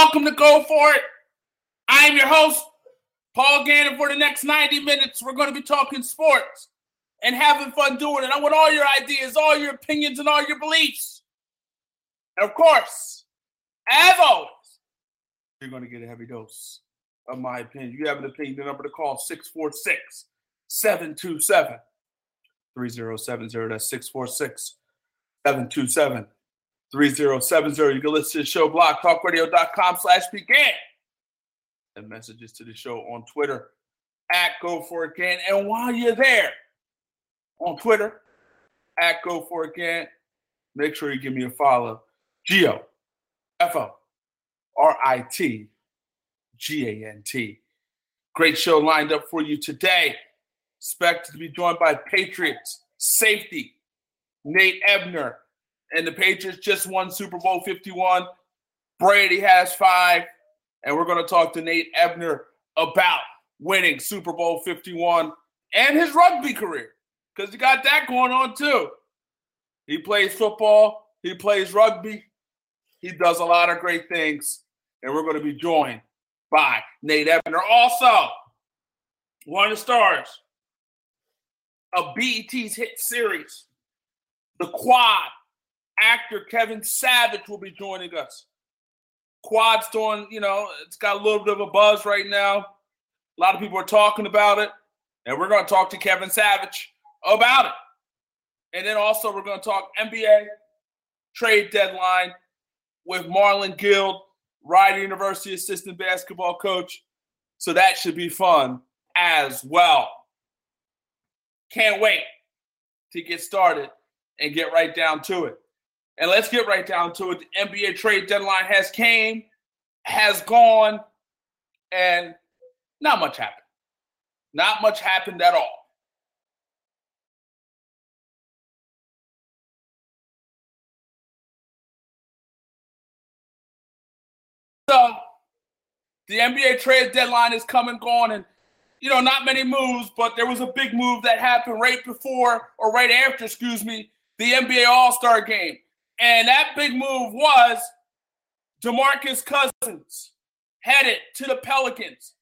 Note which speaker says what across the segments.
Speaker 1: Welcome to Go For It. I am your host, Paul Gant. For the next 90 minutes, we're going to be talking sports and having fun doing it. I want all your ideas, all your opinions, and all your beliefs. And of course, as always, you're going to get a heavy dose of my opinion. You have an opinion, the number to call 646 727 3070. That's 646 727 3070. You can listen to the show blog talkradio.com slash began. And messages to the show on Twitter at Go For It Gant. And while you're there on Twitter at Go For It Gant, make sure you give me a follow. Geo F O R I T G A N T. Great show lined up for you today. Expected to be joined by Patriots safety Nate Ebner and the Patriots just won Super Bowl 51. Brady has five, and we're going to talk to Nate Ebner about winning Super Bowl 51 and his rugby career because he got that going on too. He plays football, he plays rugby, he does a lot of great things, and we're going to be joined by Nate Ebner. Also, one of the stars of BET's hit series, The Quad actor Kevin Savage will be joining us. Quad's doing, you know, it's got a little bit of a buzz right now. A lot of people are talking about it, and we're going to talk to Kevin Savage about it. And then also, we're going to talk NBA trade deadline with Marlon Guild, Rider University assistant basketball coach. So that should be fun as well. Can't wait to get started and get right down to it. And let's get right down to it. The NBA trade deadline has came, has gone, and not much happened. Not much happened at all. So the NBA trade deadline is coming gone, and you know, not many moves, but there was a big move that happened right before or right after, excuse me, the NBA All-Star game. And that big move was DeMarcus Cousins headed to the Pelicans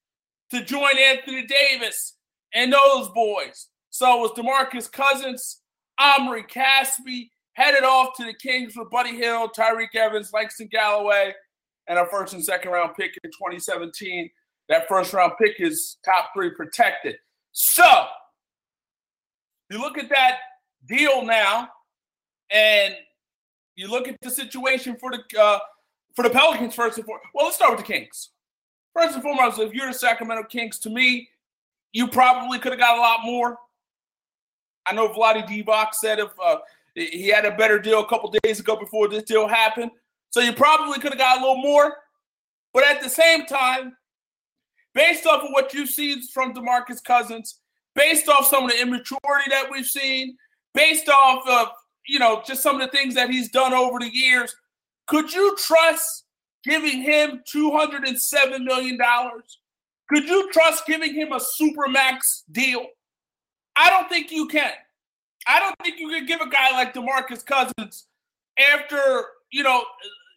Speaker 1: to join Anthony Davis and those boys. So it was DeMarcus Cousins, Omri Caspi headed off to the Kings with Buddy Hield, Tyreke Evans, Langston Galloway, and a first and second round pick in 2017. That first round pick is top three protected. So you look at that deal now, and you look at the situation for the uh, for the Pelicans first and foremost. Well, let's start with the Kings. First and foremost, if you're the Sacramento Kings, to me, you probably could have got a lot more. I know Vlade Divac said if uh, he had a better deal a couple days ago before this deal happened, so you probably could have got a little more. But at the same time, based off of what you've seen from DeMarcus Cousins, based off some of the immaturity that we've seen, based off of you know, just some of the things that he's done over the years. Could you trust giving him $207 million? Could you trust giving him a super max deal? I don't think you can. I don't think you can give a guy like DeMarcus Cousins after, you know,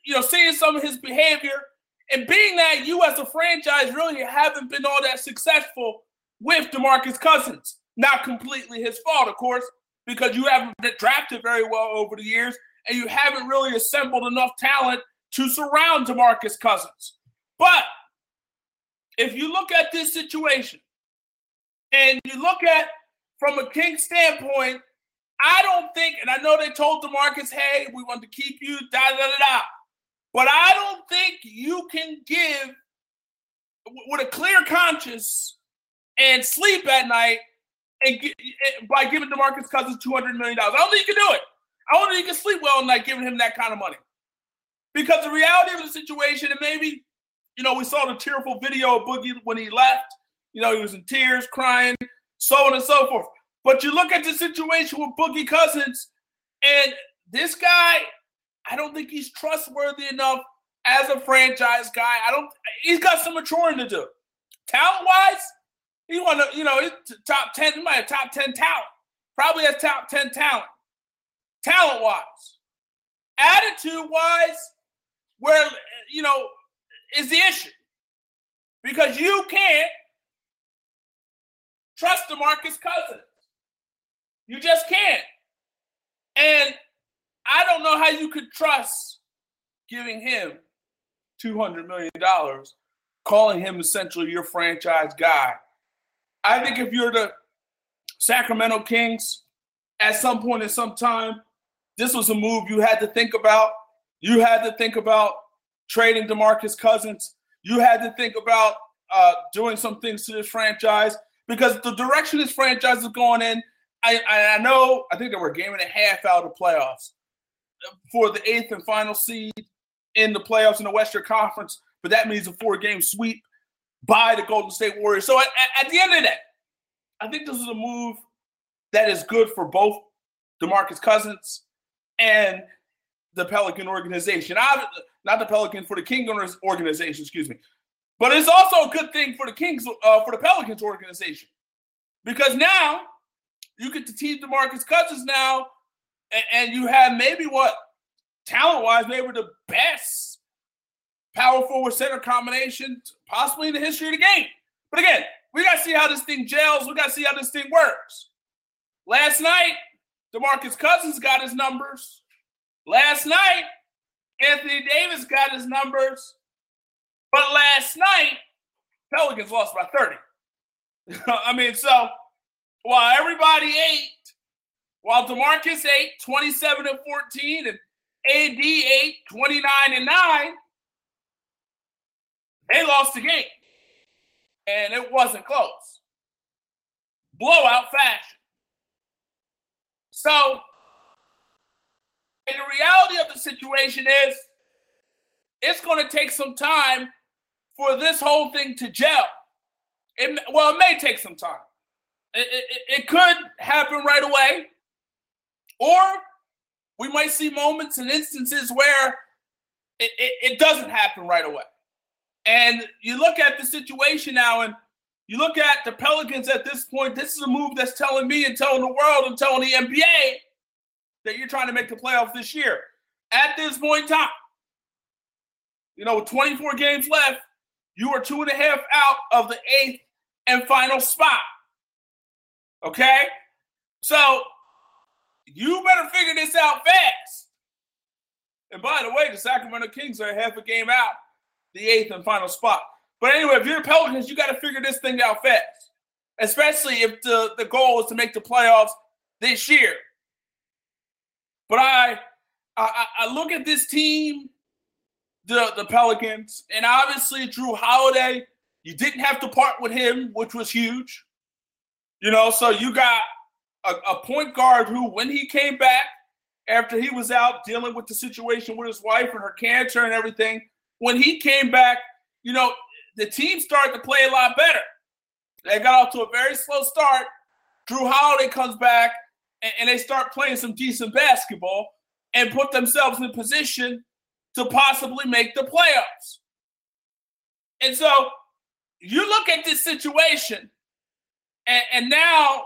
Speaker 1: you know, seeing some of his behavior and being that you as a franchise really haven't been all that successful with DeMarcus Cousins. Not completely his fault, of course, because you haven't drafted very well over the years and you haven't really assembled enough talent to surround DeMarcus Cousins. But if you look at this situation and you look at from a King standpoint, I don't think, and I know they told DeMarcus, hey, we want to keep you, da da da da. But I don't think you can give with a clear conscience and sleep at night and get, eh, by giving DeMarcus Cousins two hundred million dollars. I don't think you can do it. I don't think you can sleep well at night giving him that kind of money. Because the reality of the situation, and maybe, you know, we saw the tearful video of Boogie when he left. You know, he was in tears, crying, so on and so forth. But you look at the situation with Boogie Cousins, and this guy, I don't think he's trustworthy enough as a franchise guy. I don't. He's got some maturing to do. Talent wise, he won. You know, top ten. He might have top ten talent. Probably has top ten talent. Talent wise, attitude wise, where you know is the issue because you can't trust DeMarcus Cousins. You just can't. And I don't know how you could trust giving him $200 million, calling him essentially your franchise guy. I think if you're the Sacramento Kings, at some point in some time, this was a move you had to think about. You had to think about trading DeMarcus Cousins. You had to think about uh, doing some things to this franchise because the direction this franchise is going in, I, I know, I think they were a game and a half out of playoffs for the eighth and final seed in the playoffs in the Western Conference, but that means a four game sweep by the Golden State Warriors. So at, at, the end of that, I think this is a move that is good for both DeMarcus Cousins and the Pelican organization. I, not the Pelican, for the King organization, excuse me. But it's also a good thing for the Kings, uh, for the Pelicans organization, because now you get to team DeMarcus Cousins now, and, and you have maybe what talent wise, maybe the best power forward center combination possibly in the history of the game. But again, we got to see how this thing gels. We got to see how this thing works. Last night, DeMarcus Cousins got his numbers. Last night, Anthony Davis got his numbers. But last night, Pelicans lost by 30. I mean, so while everybody ate, while DeMarcus ate 27 and 14 and AD ate 29 and 9, they lost the game. And it wasn't close. Blowout fashion. So, and the reality of the situation is it's going to take some time for this whole thing to gel. It, well, it may take some time. It, it, it could happen right away, or we might see moments and instances where it, it, it doesn't happen right away. And you look at the situation now, and you look at the Pelicans at this point. This is a move that's telling me and telling the world and telling the NBA that you're trying to make the playoffs this year. At this point in time, you know, with 24 games left, you are two and a half out of the eighth and final spot. Okay? So you better figure this out fast. And by the way, the Sacramento Kings are half a game out, the eighth and final spot. But anyway, if you're the Pelicans, you got to figure this thing out fast, especially if the, the goal is to make the playoffs this year. But I, I, I look at this team the, the Pelicans. And obviously, Jrue Holiday, you didn't have to part with him, which was huge. You know, so you got a, a point guard who, when he came back after he was out dealing with the situation with his wife and her cancer and everything, when he came back, you know, the team started to play a lot better. They got off to a very slow start. Jrue Holiday comes back and, and they start playing some decent basketball and put themselves in position to possibly make the playoffs. And so you look at this situation, and, and now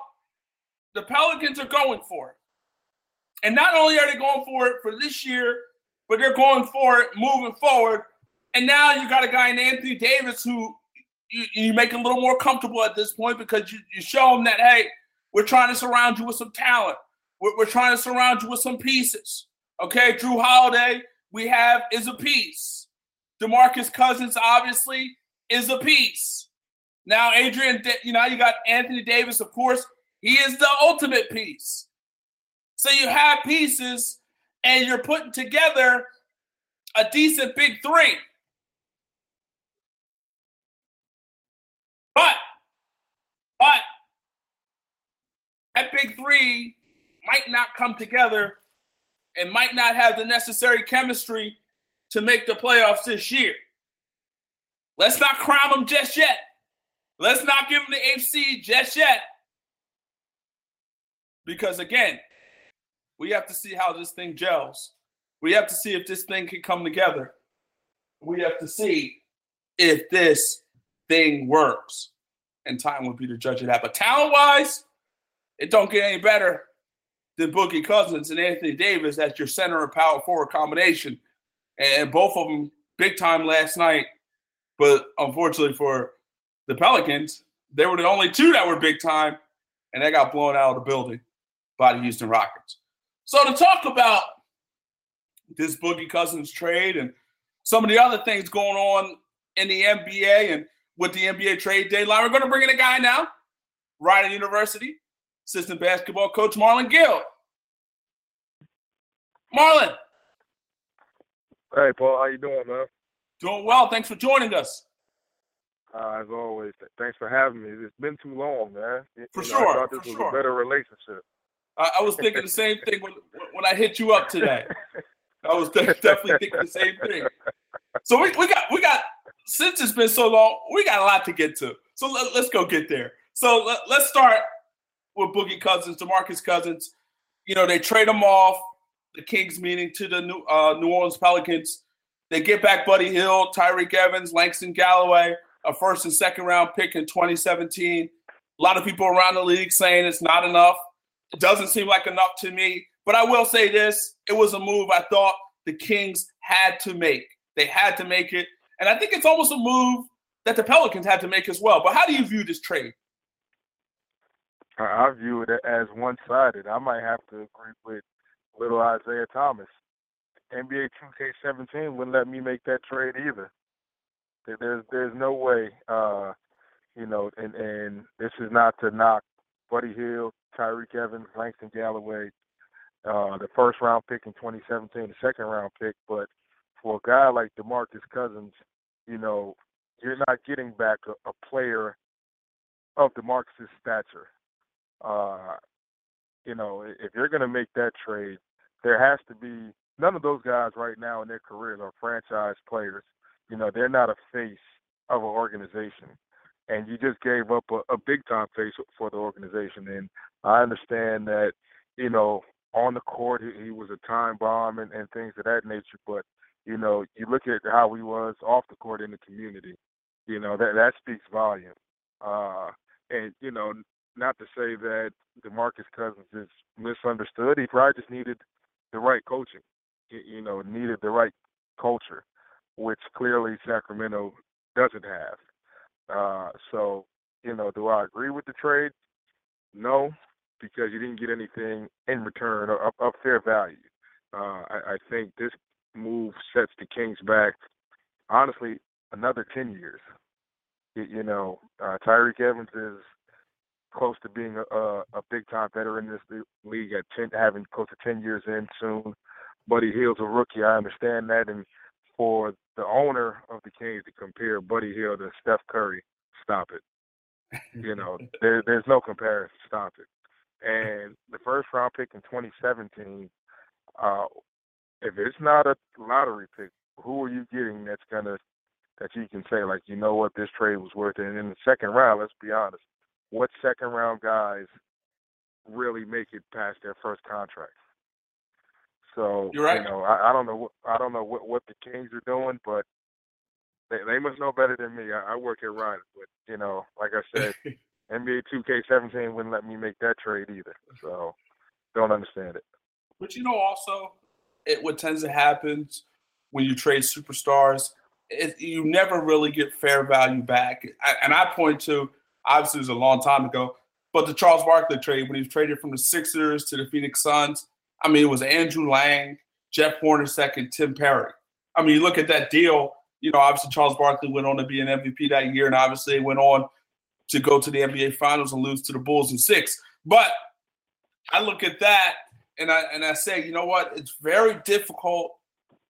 Speaker 1: the Pelicans are going for it. And not only are they going for it for this year, but they're going for it moving forward. And now you got a guy in Anthony Davis who you, you make a little more comfortable at this point because you, you show him that, hey, we're trying to surround you with some talent. We're, we're trying to surround you with some pieces. Okay, Jrue Holiday we have is a piece. DeMarcus Cousins obviously is a piece. Now, Adrian, you know, you got Anthony Davis, of course. He is the ultimate piece. So you have pieces and you're putting together a decent big three. But, but, that big three might not come together and might not have the necessary chemistry to make the playoffs this year. Let's not crown them just yet. Let's not give them the AFC just yet. Because again, we have to see how this thing gels. We have to see if this thing can come together. We have to see if this thing works. And time will be the judge of that. But talent wise, it don't get any better than Boogie Cousins and Anthony Davis as your center and power forward combination. And both of them big time last night. But unfortunately for the Pelicans, they were the only two that were big time, and they got blown out of the building by the Houston Rockets. So to talk about this Boogie Cousins trade and some of the other things going on in the NBA and with the NBA trade deadline, we're going to bring in a guy now, Rider University, assistant basketball coach Marlon Guild. Marlon.
Speaker 2: Hey, Paul. How you doing, man?
Speaker 1: Doing well. Thanks for joining us.
Speaker 2: Uh, as always, thanks for having me. It's been too long, man.
Speaker 1: For
Speaker 2: you
Speaker 1: sure.
Speaker 2: Know, I thought this
Speaker 1: for
Speaker 2: was
Speaker 1: sure.
Speaker 2: a better relationship.
Speaker 1: I, I was thinking the same thing when, when I hit you up today. I was definitely thinking the same thing. So we, we got we got since it's been so long, we got a lot to get to. So let, us go get there. So let, let's start with Boogie Cousins, DeMarcus Cousins. You know they trade him off the Kings meeting to the New uh, New Orleans Pelicans. They get back Buddy Hield, Tyreke Evans, Langston Galloway, a first and second round pick in 2017. A lot of people around the league saying it's not enough. It doesn't seem like enough to me. But I will say this it was a move I thought the Kings had to make. They had to make it. And I think it's almost a move that the Pelicans had to make as well. But how do you view this trade?
Speaker 2: I view it as one sided. I might have to agree with little Isaiah Thomas. NBA 2K17 wouldn't let me make that trade either. There's there's no way, uh, you know, and and this is not to knock Buddy Hield, Tyreke Evans, Langston Galloway, uh, the first round pick in 2017, the second round pick, but for a guy like DeMarcus Cousins, you know, you're not getting back a, a player of DeMarcus's stature. Uh, you know, if you're going to make that trade, there has to be none of those guys right now in their careers are franchise players. You know, they're not a face of an organization. And you just gave up a, a big time face for the organization. And I understand that, you know, on the court he, he was a time bomb and, and things of that nature, but you know, you look at how he was off the court in the community, you know, that that speaks volume. Uh and, you know, not to say that DeMarcus Cousins is misunderstood. He probably just needed the right coaching. You know, needed the right culture, which clearly Sacramento doesn't have. Uh, so, you know, do I agree with the trade? No, because you didn't get anything in return of, of fair value. Uh, I, I think this move sets the Kings back, honestly, another 10 years. You, you know, uh, Tyreke Evans is close to being a, a, a big time veteran in this league at 10, having close to 10 years in soon. Buddy Hield's a rookie. I understand that. And for the owner of the Kings to compare Buddy Hill to Steph Curry, stop it. You know, there, there's no comparison. Stop it. And the first round pick in 2017, uh, if it's not a lottery pick, who are you getting that's gonna that you can say like, you know what, this trade was worth it? And in the second round, let's be honest, what second round guys really make it past their first contract? So
Speaker 1: right.
Speaker 2: you know, I, I don't know. what I don't know what, what the Kings are doing, but they, they must know better than me. I, I work at Rider, but you know, like I said, NBA 2K17 wouldn't let me make that trade either. So don't understand it.
Speaker 1: But you know, also, it what tends to happen when you trade superstars, it, you never really get fair value back. I, and I point to obviously it was a long time ago, but the Charles Barkley trade when he was traded from the Sixers to the Phoenix Suns. I mean, it was Andrew Lang, Jeff Hornacek, Tim Perry. I mean, you look at that deal. You know, obviously Charles Barkley went on to be an MVP that year, and obviously went on to go to the NBA Finals and lose to the Bulls in six. But I look at that and I and I say, you know what? It's very difficult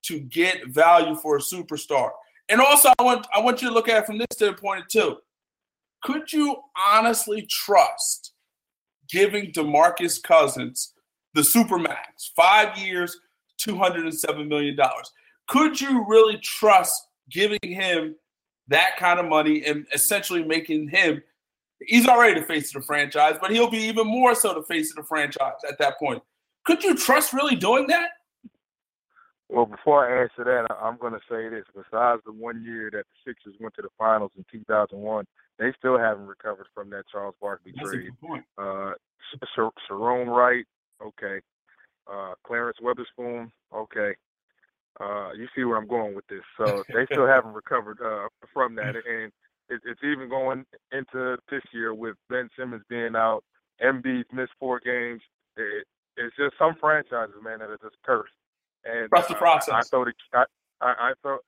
Speaker 1: to get value for a superstar. And also, I want I want you to look at it from this standpoint too. Could you honestly trust giving DeMarcus Cousins the supermax, five years, two hundred and seven million dollars? could you really trust giving him that kind of money and essentially making him he's already the face of the franchise, but he'll be even more so the face of the franchise at that point. Could you trust really doing that?
Speaker 2: Well, before I answer that, I'm going to say this. Besides the one year that the Sixers went to the finals in 2001, they still haven't recovered from that Charles Barkley
Speaker 1: That's
Speaker 2: trade.
Speaker 1: point.
Speaker 2: Uh, Sharone Wright, okay. Uh, Clarence Weatherspoon, okay. Uh, you see where I'm going with this. So they still haven't recovered uh, from that, and it, it's even going into this year with Ben Simmons being out, Embiid missed four games. It, it's just some franchises, man, that are just cursed. And
Speaker 1: trust the process.
Speaker 2: I, I thought I, I, I thought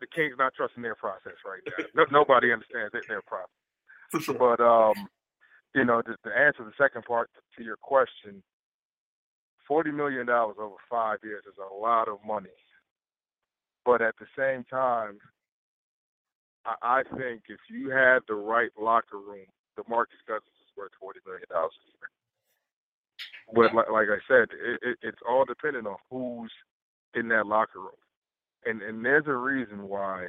Speaker 2: the Kings not trusting their process right now. no, nobody understands their, their process.
Speaker 1: For sure.
Speaker 2: But um, you know, to, to answer the second part to your question, forty million dollars over five years is a lot of money. But at the same time, I, I think if you had the right locker room, DeMarcus Cousins is worth forty million dollars a year. But like, like I said, it, it, it's all dependent on who's in that locker room, and and there's a reason why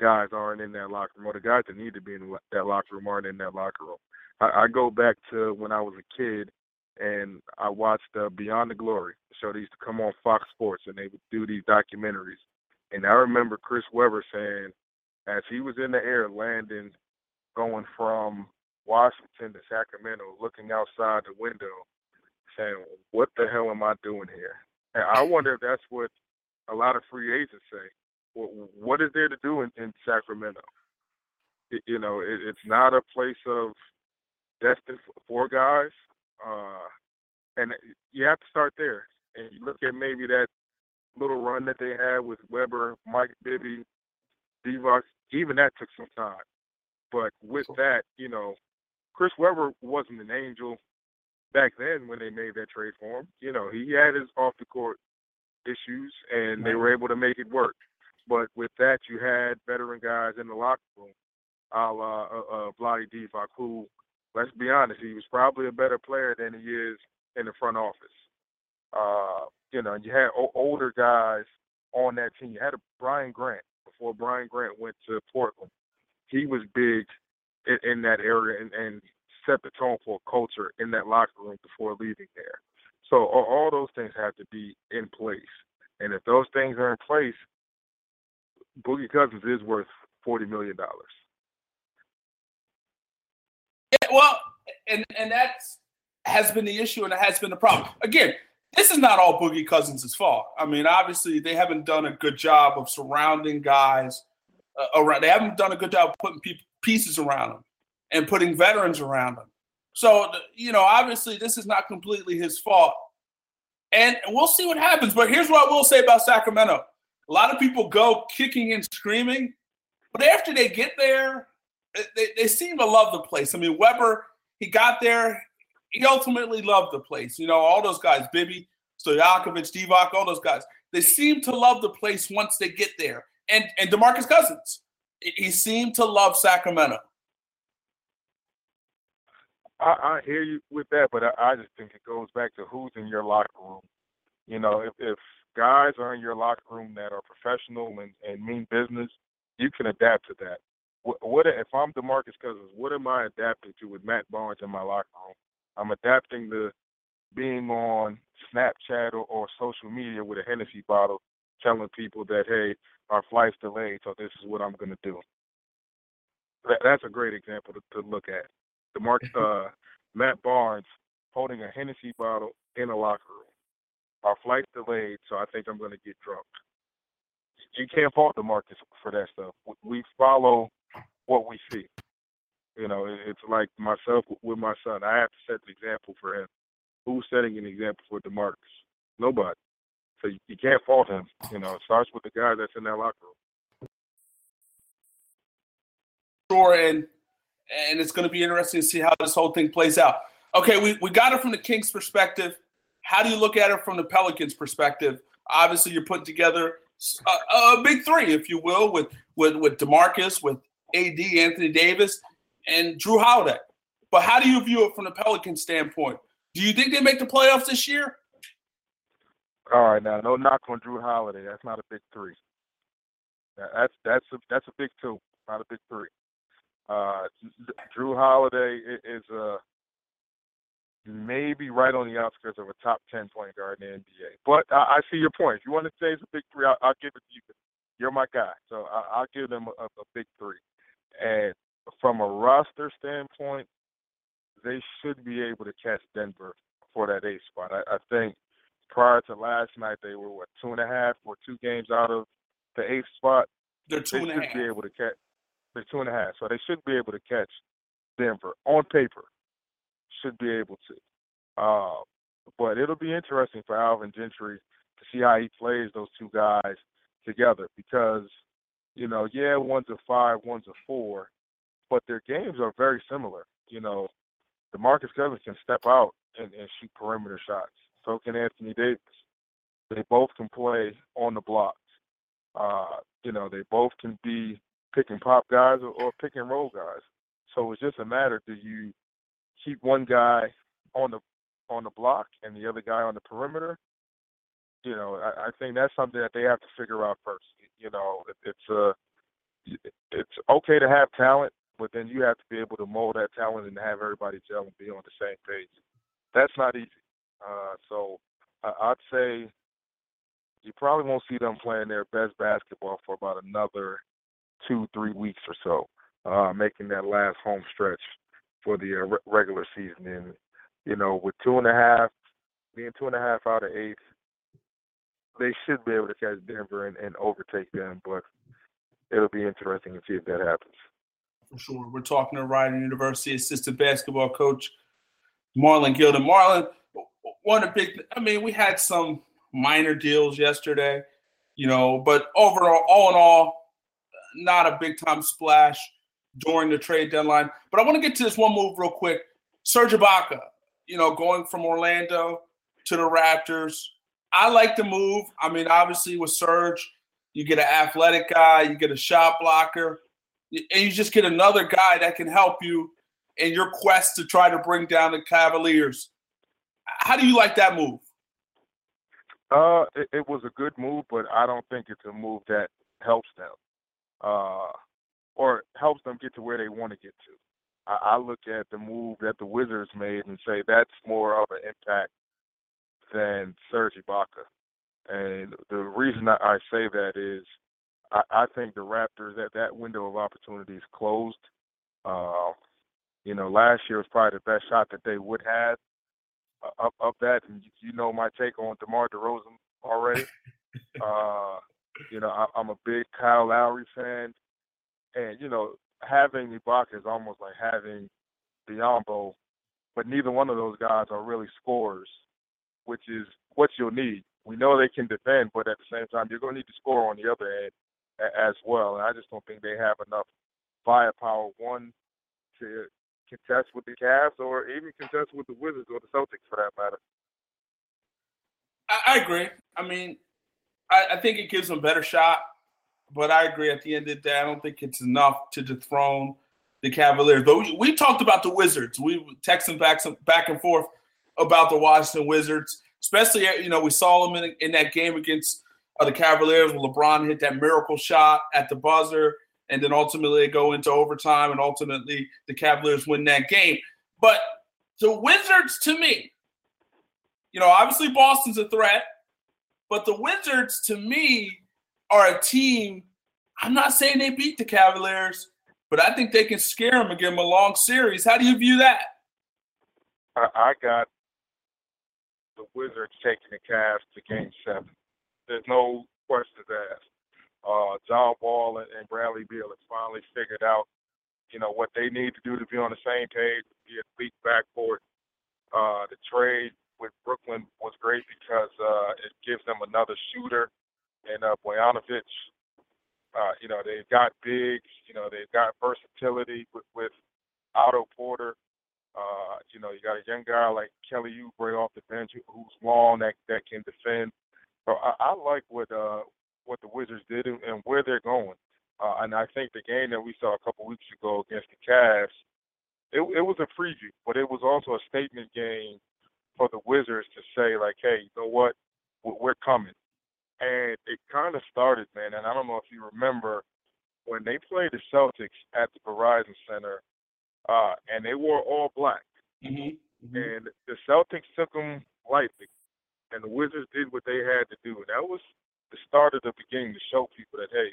Speaker 2: guys aren't in that locker room, or the guys that need to be in that locker room aren't in that locker room. I, I go back to when I was a kid and I watched uh, Beyond the Glory, the show that used to come on Fox Sports, and they would do these documentaries. And I remember Chris Webber saying, as he was in the air landing, going from Washington to Sacramento, looking outside the window, saying, "What the hell am I doing here?" And I wonder if that's what a lot of free agents say. Well, what is there to do in, in Sacramento? It, you know, it, it's not a place of destined for guys, uh, and you have to start there. And you look at maybe that little run that they had with Webber, Mike Bibby, Divac. Even that took some time. But with that, you know, Chris Webber wasn't an angel back then when they made that trade for him. You know, he had his off the court issues, and they were able to make it work. But with that, you had veteran guys in the locker room, a la uh, uh, Vlade Divac, who, let's be honest, he was probably a better player than he is in the front office. Uh, you know, you had o- older guys on that team. You had a Brian Grant before Brian Grant went to Portland. He was big in, in that area and, and set the tone for a culture in that locker room before leaving there. So all, those things have to be in place. And if those things are in place, Boogie Cousins is worth forty million dollars.
Speaker 1: Yeah, well, and and that has been the issue, and it has been the problem. Again, this is not all Boogie Cousins' fault. I mean, obviously, they haven't done a good job of surrounding guys uh, around. They haven't done a good job of putting pe- pieces around them and putting veterans around them. So, you know, obviously, this is not completely his fault. And we'll see what happens. But here's what I will say about Sacramento a lot of people go kicking and screaming, but after they get there, they, they seem to love the place. I mean, Webber, he got there, he ultimately loved the place. You know, all those guys, Bibby, Stojakovic, Divac, all those guys, they seem to love the place once they get there. And and DeMarcus Cousins, he seemed to love Sacramento.
Speaker 2: I, I hear you with that, but I, I just think it goes back to who's in your locker room. You know, if, if guys are in your locker room that are professional and, and mean business, you can adapt to that. What, what if I'm DeMarcus Cousins? What am I adapting to with Matt Barnes in my locker room? I'm adapting to being on Snapchat or, or social media with a Hennessy bottle, telling people that hey, our flight's delayed, so this is what I'm going to do. That, that's a great example to, to look at. DeMar- uh, Matt Barnes holding a Hennessy bottle in a locker room. Our flight's delayed, so I think I'm going to get drunk. You can't fault the DeMarcus for that stuff. We follow what we see. You know, it's like myself with my son. I have to set the example for him. Who's setting an example for DeMarcus? Nobody. So you can't fault him. You know, it starts with the guy that's in that locker room.
Speaker 1: Sure, and and it's going to be interesting to see how this whole thing plays out. Okay, we, we got it from the Kings' perspective. How do you look at it from the Pelicans' perspective? Obviously, you're putting together a, a big three, if you will, with with with Demarcus, with AD, Anthony Davis, and Jrue Holiday. But how do you view it from the Pelican standpoint? Do you think they make the playoffs this year?
Speaker 2: All right, now no knock on Jrue Holiday. That's not a big three. That's that's a that's a big two, not a big three. Uh, Jrue Holiday is uh, maybe right on the outskirts of a top ten point guard in the NBA. But I, I see your point. If you want to say it's a big three, I'll, I'll give it to you. You're my guy, so I, I'll give them a, a big three. And from a roster standpoint, they should be able to catch Denver for that eighth spot. I, I think prior to last night, they were what two and a half or two games out of the eighth spot.
Speaker 1: They're two
Speaker 2: they
Speaker 1: and
Speaker 2: should be able to catch. They're two and a half, so they should be able to catch Denver on paper. Should be able to. Uh, but it'll be interesting for Alvin Gentry to see how he plays those two guys together because, you know, yeah, one's a five, one's a four, but their games are very similar. You know, the DeMarcus Cousins can step out and, and shoot perimeter shots. So can Anthony Davis. They both can play on the blocks. Uh, you know, they both can be pick and pop guys or, or pick and roll guys. So it's just a matter: do you keep one guy on the on the block and the other guy on the perimeter? You know, I, I think that's something that they have to figure out first. You know, it, it's uh, it's okay to have talent, but then you have to be able to mold that talent and have everybody gel and be on the same page. That's not easy. Uh, so I, I'd say you probably won't see them playing their best basketball for about another two, three weeks or so, uh, making that last home stretch for the uh, re- regular season. And you know, with two and a half, being two and a half out of eight, they should be able to catch Denver and, and overtake them. But it'll be interesting to see if that happens.
Speaker 1: For sure, we're talking to Rider University assistant basketball coach Marlon Guild. Marlon, one of the big, I mean, we had some minor deals yesterday, you know, but overall, all in all, not a big time splash during the trade deadline. But I want to get to this one move real quick. Serge Ibaka, you know, going from Orlando to the Raptors. I like the move. I mean, obviously with Serge, you get an athletic guy, you get a shot blocker, and you just get another guy that can help you in your quest to try to bring down the Cavaliers. How do you like that move?
Speaker 2: Uh, it, it was a good move, but I don't think it's a move that helps them, uh, or helps them get to where they want to get to. I, I look at the move that the Wizards made and say that's more of an impact than Serge Ibaka. And the reason I, I say that is I, I think the Raptors that that window of opportunity is closed. Uh, you know, last year was probably the best shot that they would have of, of that. And you know my take on DeMar DeRozan already. uh, you know, I, I'm a big Kyle Lowry fan, and you know, having Ibaka is almost like having Biyombo, but neither one of those guys are really scorers, which is what you'll need. We know they can defend, but at the same time, you're going to need to score on the other end as well. And I just don't think they have enough firepower, one, to contest with the Cavs or even contest with the Wizards or the Celtics for that matter.
Speaker 1: I agree. I mean, I, I, think it gives them a better shot, but I agree at the end of the day, I don't think it's enough to dethrone the Cavaliers. Though we, we talked about the Wizards. We texted back some back and forth about the Washington Wizards, especially you know we saw them in, in that game against uh, the Cavaliers when LeBron hit that miracle shot at the buzzer and then ultimately they go into overtime, and ultimately the Cavaliers win that game. But the Wizards, to me, you know, obviously Boston's a threat, but the Wizards, to me, are a team. I'm not saying they beat the Cavaliers, but I think they can scare them and give them a long series. How do you view that?
Speaker 2: I, got the Wizards taking the Cavs to Game Seven. There's no questions asked uh, John Wall and, Bradley Beal has finally figured out, you know, what they need to do to be on the same page, be a weak backcourt. Uh, the trade with Brooklyn was great because uh, it gives them another shooter, and uh, Bogdanovic. Uh, you know, they've got bigs. You know, they've got versatility with, with Otto Porter. Uh, you know, you got a young guy like Kelly Oubre off the bench who's long that that can defend. So I, I like what uh, what the Wizards did and, and where they're going. Uh, and I think the game that we saw a couple weeks ago against the Cavs, it, it was a preview, but it was also a statement game for the Wizards to say like, hey, you know what? we're coming. And it kind of started, man. And I don't know if you remember when they played the Celtics at the Verizon Center, uh, and they wore all black.
Speaker 1: Mm-hmm. Mm-hmm.
Speaker 2: And the Celtics took them lightly, and the Wizards did what they had to do. And that was the start of the beginning to show people that hey,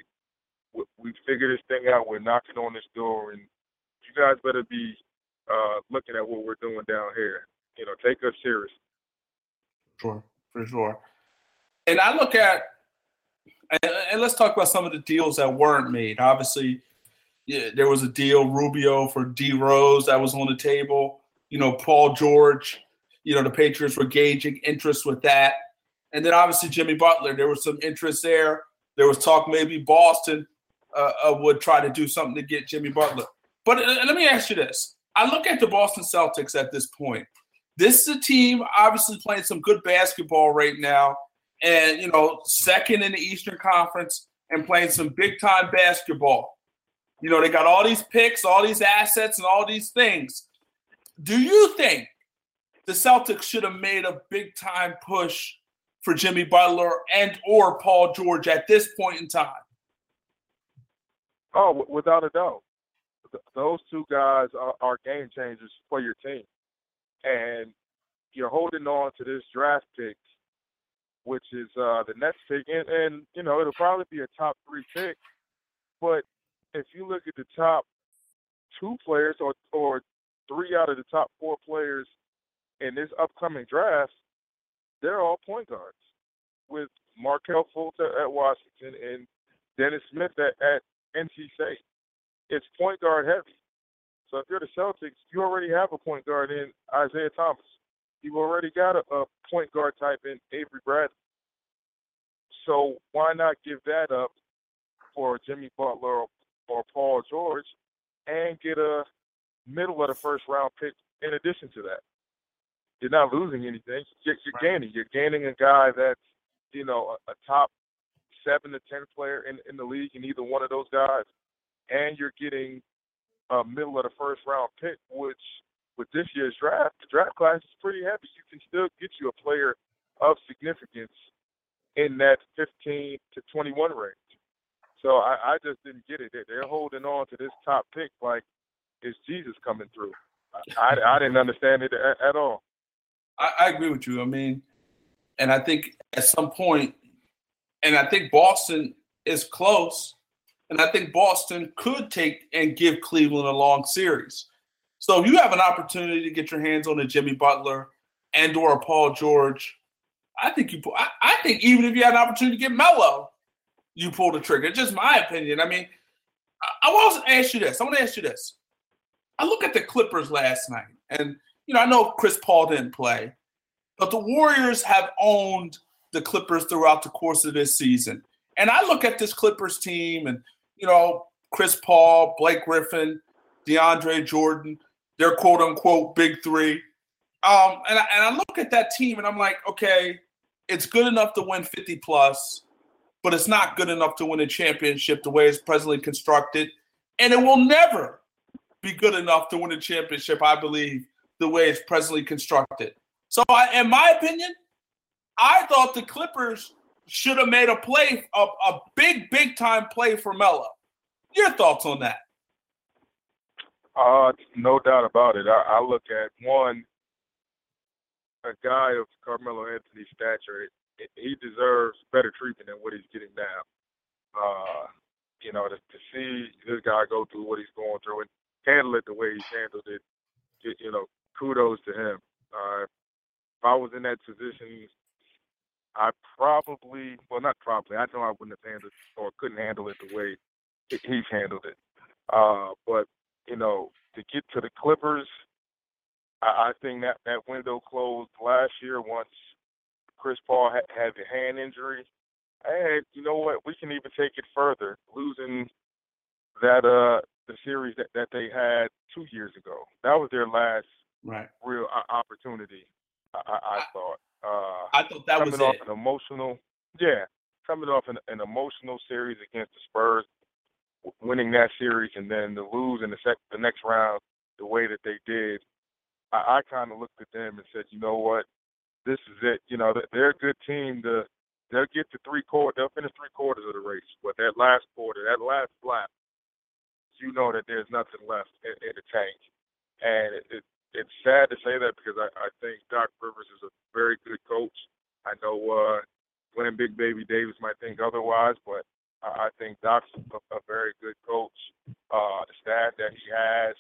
Speaker 2: we, we figured this thing out. We're knocking on this door, and you guys better be uh, looking at what we're doing down here. You know, take us serious.
Speaker 1: Sure, for sure. And I look at, and let's talk about some of the deals that weren't made. Obviously, yeah, there was a deal Rubio for D Rose that was on the table. You know, Paul George. You know, the Patriots were gauging interest with that. And then obviously Jimmy Butler, there was some interest there. There was talk maybe Boston uh, uh, would try to do something to get Jimmy Butler. But uh, let me ask you this: I look at the Boston Celtics at this point. This is a team obviously playing some good basketball right now, and you know, second in the Eastern Conference and playing some big time basketball. You know, they got all these picks, all these assets, and all these things. Do you think the Celtics should have made a big time push for Jimmy Butler and or Paul George at this point in time?
Speaker 2: Oh, without a doubt. Those two guys are, are game changers for your team. And you're holding on to this draft pick, which is uh, the next pick. And, and, you know, it'll probably be a top three pick. But if you look at the top two players or, or three out of the top four players in this upcoming draft, they're all point guards with Markelle Fultz at Washington and Dennis Smith at, at NC State. It's point guard heavy. So if you're the Celtics, you already have a point guard in Isaiah Thomas. You've already got a, a point guard type in Avery Bradley. So why not give that up for Jimmy Butler or, or Paul George and get a middle of the first round pick in addition to that? You're not losing anything. You're, you're gaining. You're gaining a guy that's, you know, a, a top seven to ten player in, in the league in either one of those guys, and you're getting a middle of the first round pick, which with this year's draft, the draft class is pretty heavy. You can still get you a player of significance in that 15 to 21 range. So I, I just didn't get it. They're holding on to this top pick like it's Jesus coming through. I, I didn't understand it at, at all.
Speaker 1: I, I agree with you. I mean, and I think at some point and I think Boston is close. And I think Boston could take and give Cleveland a long series. So if you have an opportunity to get your hands on a Jimmy Butler and or a Paul George, I think you. I, I think even if you had an opportunity to get Melo, you pull the trigger. It's just my opinion. I mean, I, I want to ask you this. I want to ask you this. I look at the Clippers last night, and you know I know Chris Paul didn't play, but the Warriors have owned the Clippers throughout the course of this season. And I look at this Clippers team and, you know, Chris Paul, Blake Griffin, DeAndre Jordan, their quote unquote big three. Um, and, I, and I look at that team and I'm like, okay, it's good enough to win 50 plus, but it's not good enough to win a championship the way it's presently constructed. And it will never be good enough to win a championship, I believe, the way it's presently constructed. So, I, in my opinion, I thought the Clippers should have made a play, a, a big, big time play for Melo. Your thoughts on that?
Speaker 2: Uh, no doubt about it. I, I look at one, a guy of Carmelo Anthony's stature. he deserves better treatment than what he's getting now. Uh, you know, to, to see this guy go through what he's going through and handle it the way he's handled it, you know, kudos to him. Uh, if I was in that position, I probably, well, not probably, I know I wouldn't have handled or couldn't handle it the way he's handled it. Uh, but, you know, to get to the Clippers, I, I think that, that window closed last year once Chris Paul had, had the hand injury. And you know what? We can even take it further, losing that uh the series that, that they had two years ago. That was their last
Speaker 1: right.
Speaker 2: real opportunity. I, I thought. Uh,
Speaker 1: I thought that
Speaker 2: coming
Speaker 1: was
Speaker 2: off
Speaker 1: it.
Speaker 2: an emotional, yeah, coming off an, an emotional series against the Spurs, winning that series, and then to lose in the sec- the next round the way that they did. I, I kind of looked at them and said, you know what, this is it. You know, they're a good team. To, they'll get to three quarters. They'll finish three quarters of the race, but that last quarter, that last lap, you know that there's nothing left in, in the tank. And it, it, it's sad to say that because I, I think Doc Rivers is a very good coach. I know uh, Glenn Big Baby Davis might think otherwise, but I think Doc's a, a very good coach. Uh, the staff that he has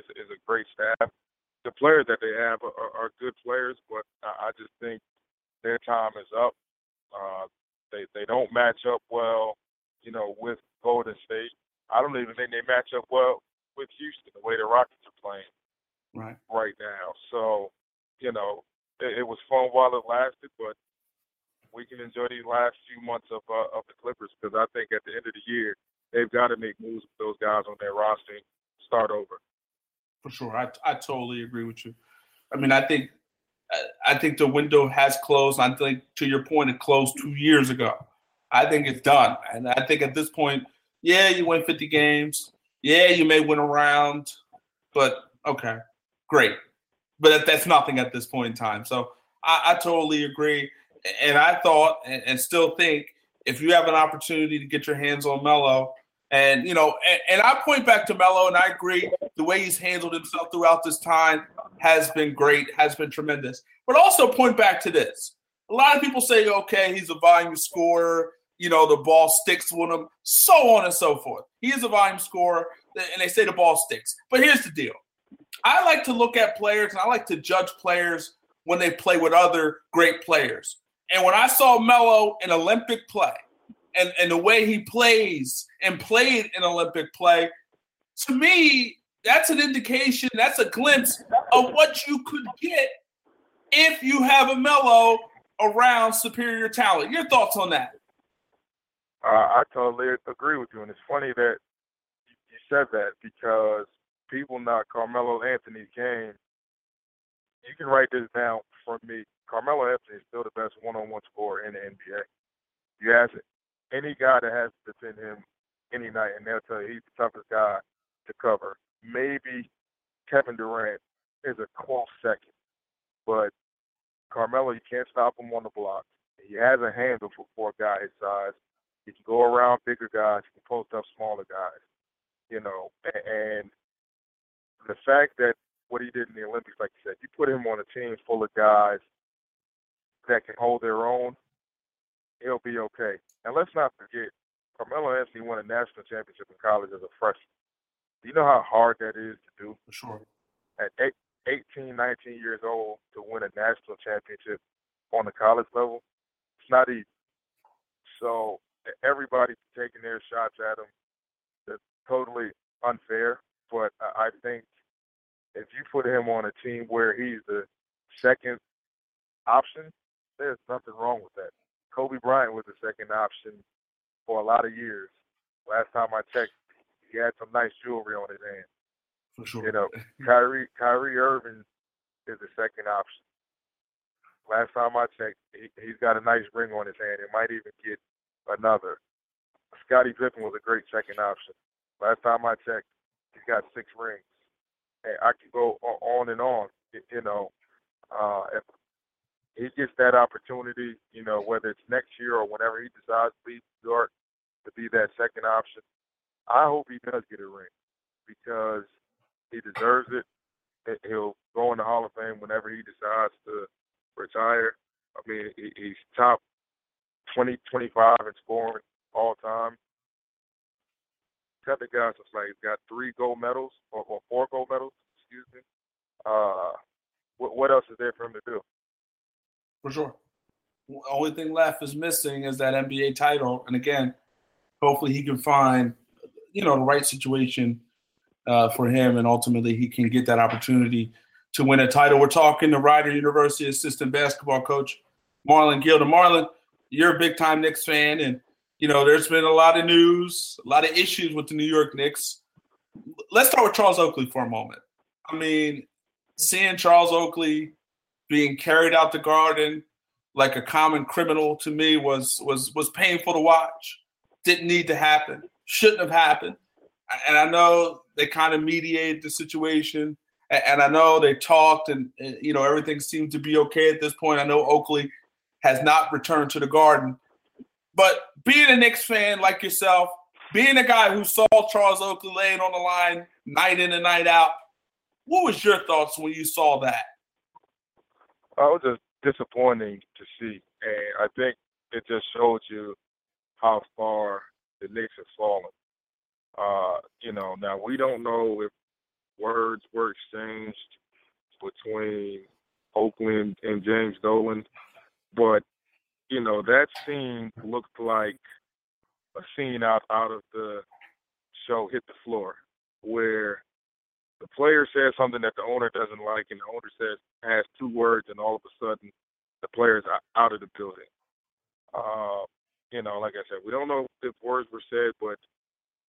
Speaker 2: is, is a great staff. The players that they have are, are good players, but I just think their time is up. Uh, they they don't match up well, you know, with Golden State. I don't even think they match up well with Houston the way the Rockets are playing
Speaker 1: right
Speaker 2: right now. So, you know, it, it was fun while it lasted, but we can enjoy these last few months of uh, of the Clippers because I think at the end of the year they've got to make moves with those guys on their roster and start over.
Speaker 1: For sure, I I totally agree with you. I mean, I think I think the window has closed. I think to your point, it closed two years ago. I think it's done, and I think at this point, yeah, you win 50 games. Yeah, you may win a round, but okay, great. But that's nothing at this point in time. So I, I totally agree and I thought and, and, still think if you have an opportunity to get your hands on Melo, and you know, and, and, I point back to Melo, and I agree the way he's handled himself throughout this time has been great, has been tremendous. But also point back to this: a lot of people say, okay, he's a volume scorer. You know, the ball sticks with him, so on and so forth. He is a volume scorer, and they say the ball sticks. But here's the deal: I like to look at players, and I like to judge players when they play with other great players. And when I saw Melo in Olympic play and, and the way he plays and played in Olympic play, to me, that's an indication, that's a glimpse of what you could get if you have a Melo around superior talent. Your thoughts on that?
Speaker 2: Uh, I totally agree with you. And it's funny that you said that because people knock Carmelo Anthony's game. You can write this down for me Carmelo Anthony is still the best one-on-one scorer in the NBA. You ask any guy that has to defend him any night, and they'll tell you he's the toughest guy to cover. Maybe Kevin Durant is a close second, but Carmelo, you can't stop him on the block. He has a handle for, for a guy his size. He can go around bigger guys. He can post up smaller guys. You know, and the fact that what he did in the Olympics, like you said, you put him on a team full of guys that can hold their own, he'll be okay. And let's not forget, Carmelo Anthony won a national championship in college as a freshman. Do you know how hard that is to do?
Speaker 1: For sure.
Speaker 2: At eight, 18, 19 years old to win a national championship on the college level, it's not easy. So everybody taking their shots at him, that's totally unfair. But I think if you put him on a team where he's the second option, there's nothing wrong with that. Kobe Bryant was the second option for a lot of years. Last time I checked, he had some nice jewelry on his hand.
Speaker 1: For sure.
Speaker 2: You know, Kyrie Kyrie Irving is the second option. Last time I checked, he, he's got a nice ring on his hand. He might even get another. Scottie Pippen was a great second option. Last time I checked, he's got six rings. And I could go on and on. You know, uh, if he gets that opportunity, you know, whether it's next year or whenever he decides to leave New York to be that second option, I hope he does get a ring because he deserves it. He'll go in the Hall of Fame whenever he decides to retire. I mean, he's top 20, 25 in scoring all time. Cut the guy since like he's got three gold medals or, or four gold medals, excuse me. Uh, what, what else is there for him to do?
Speaker 1: for sure. The only thing left is missing is that NBA title, and again, hopefully he can find, you know, the right situation uh, for him, and ultimately he can get that opportunity to win a title. We're talking to Rider University assistant basketball coach Marlon Guild. Marlon, you're a big time Knicks fan, and you know there's been a lot of news, a lot of issues with the New York Knicks. Let's start with Charles Oakley for a moment. I mean, seeing Charles Oakley being carried out the garden like a common criminal to me was was was painful to watch. Didn't need to happen. Shouldn't have happened. And I know they kind of mediated the situation and I know they talked, and you know everything seemed to be okay at this point. I know Oakley has not returned to the Garden, but being a Knicks fan like yourself, being a guy who saw Charles Oakley laying on the line night in and night out, what was your thoughts when you saw that?
Speaker 2: I was just disappointing to see, and I think it just showed you how far the Knicks have fallen. Uh, you know, now we don't know if words were exchanged between Oakley and James Dolan, but you know that scene looked like a scene out out of the show Hit the Floor, where the player says something that the owner doesn't like, and the owner says has two words, and all of a sudden the player's out of the building. Uh, you know, like I said, we don't know if words were said, but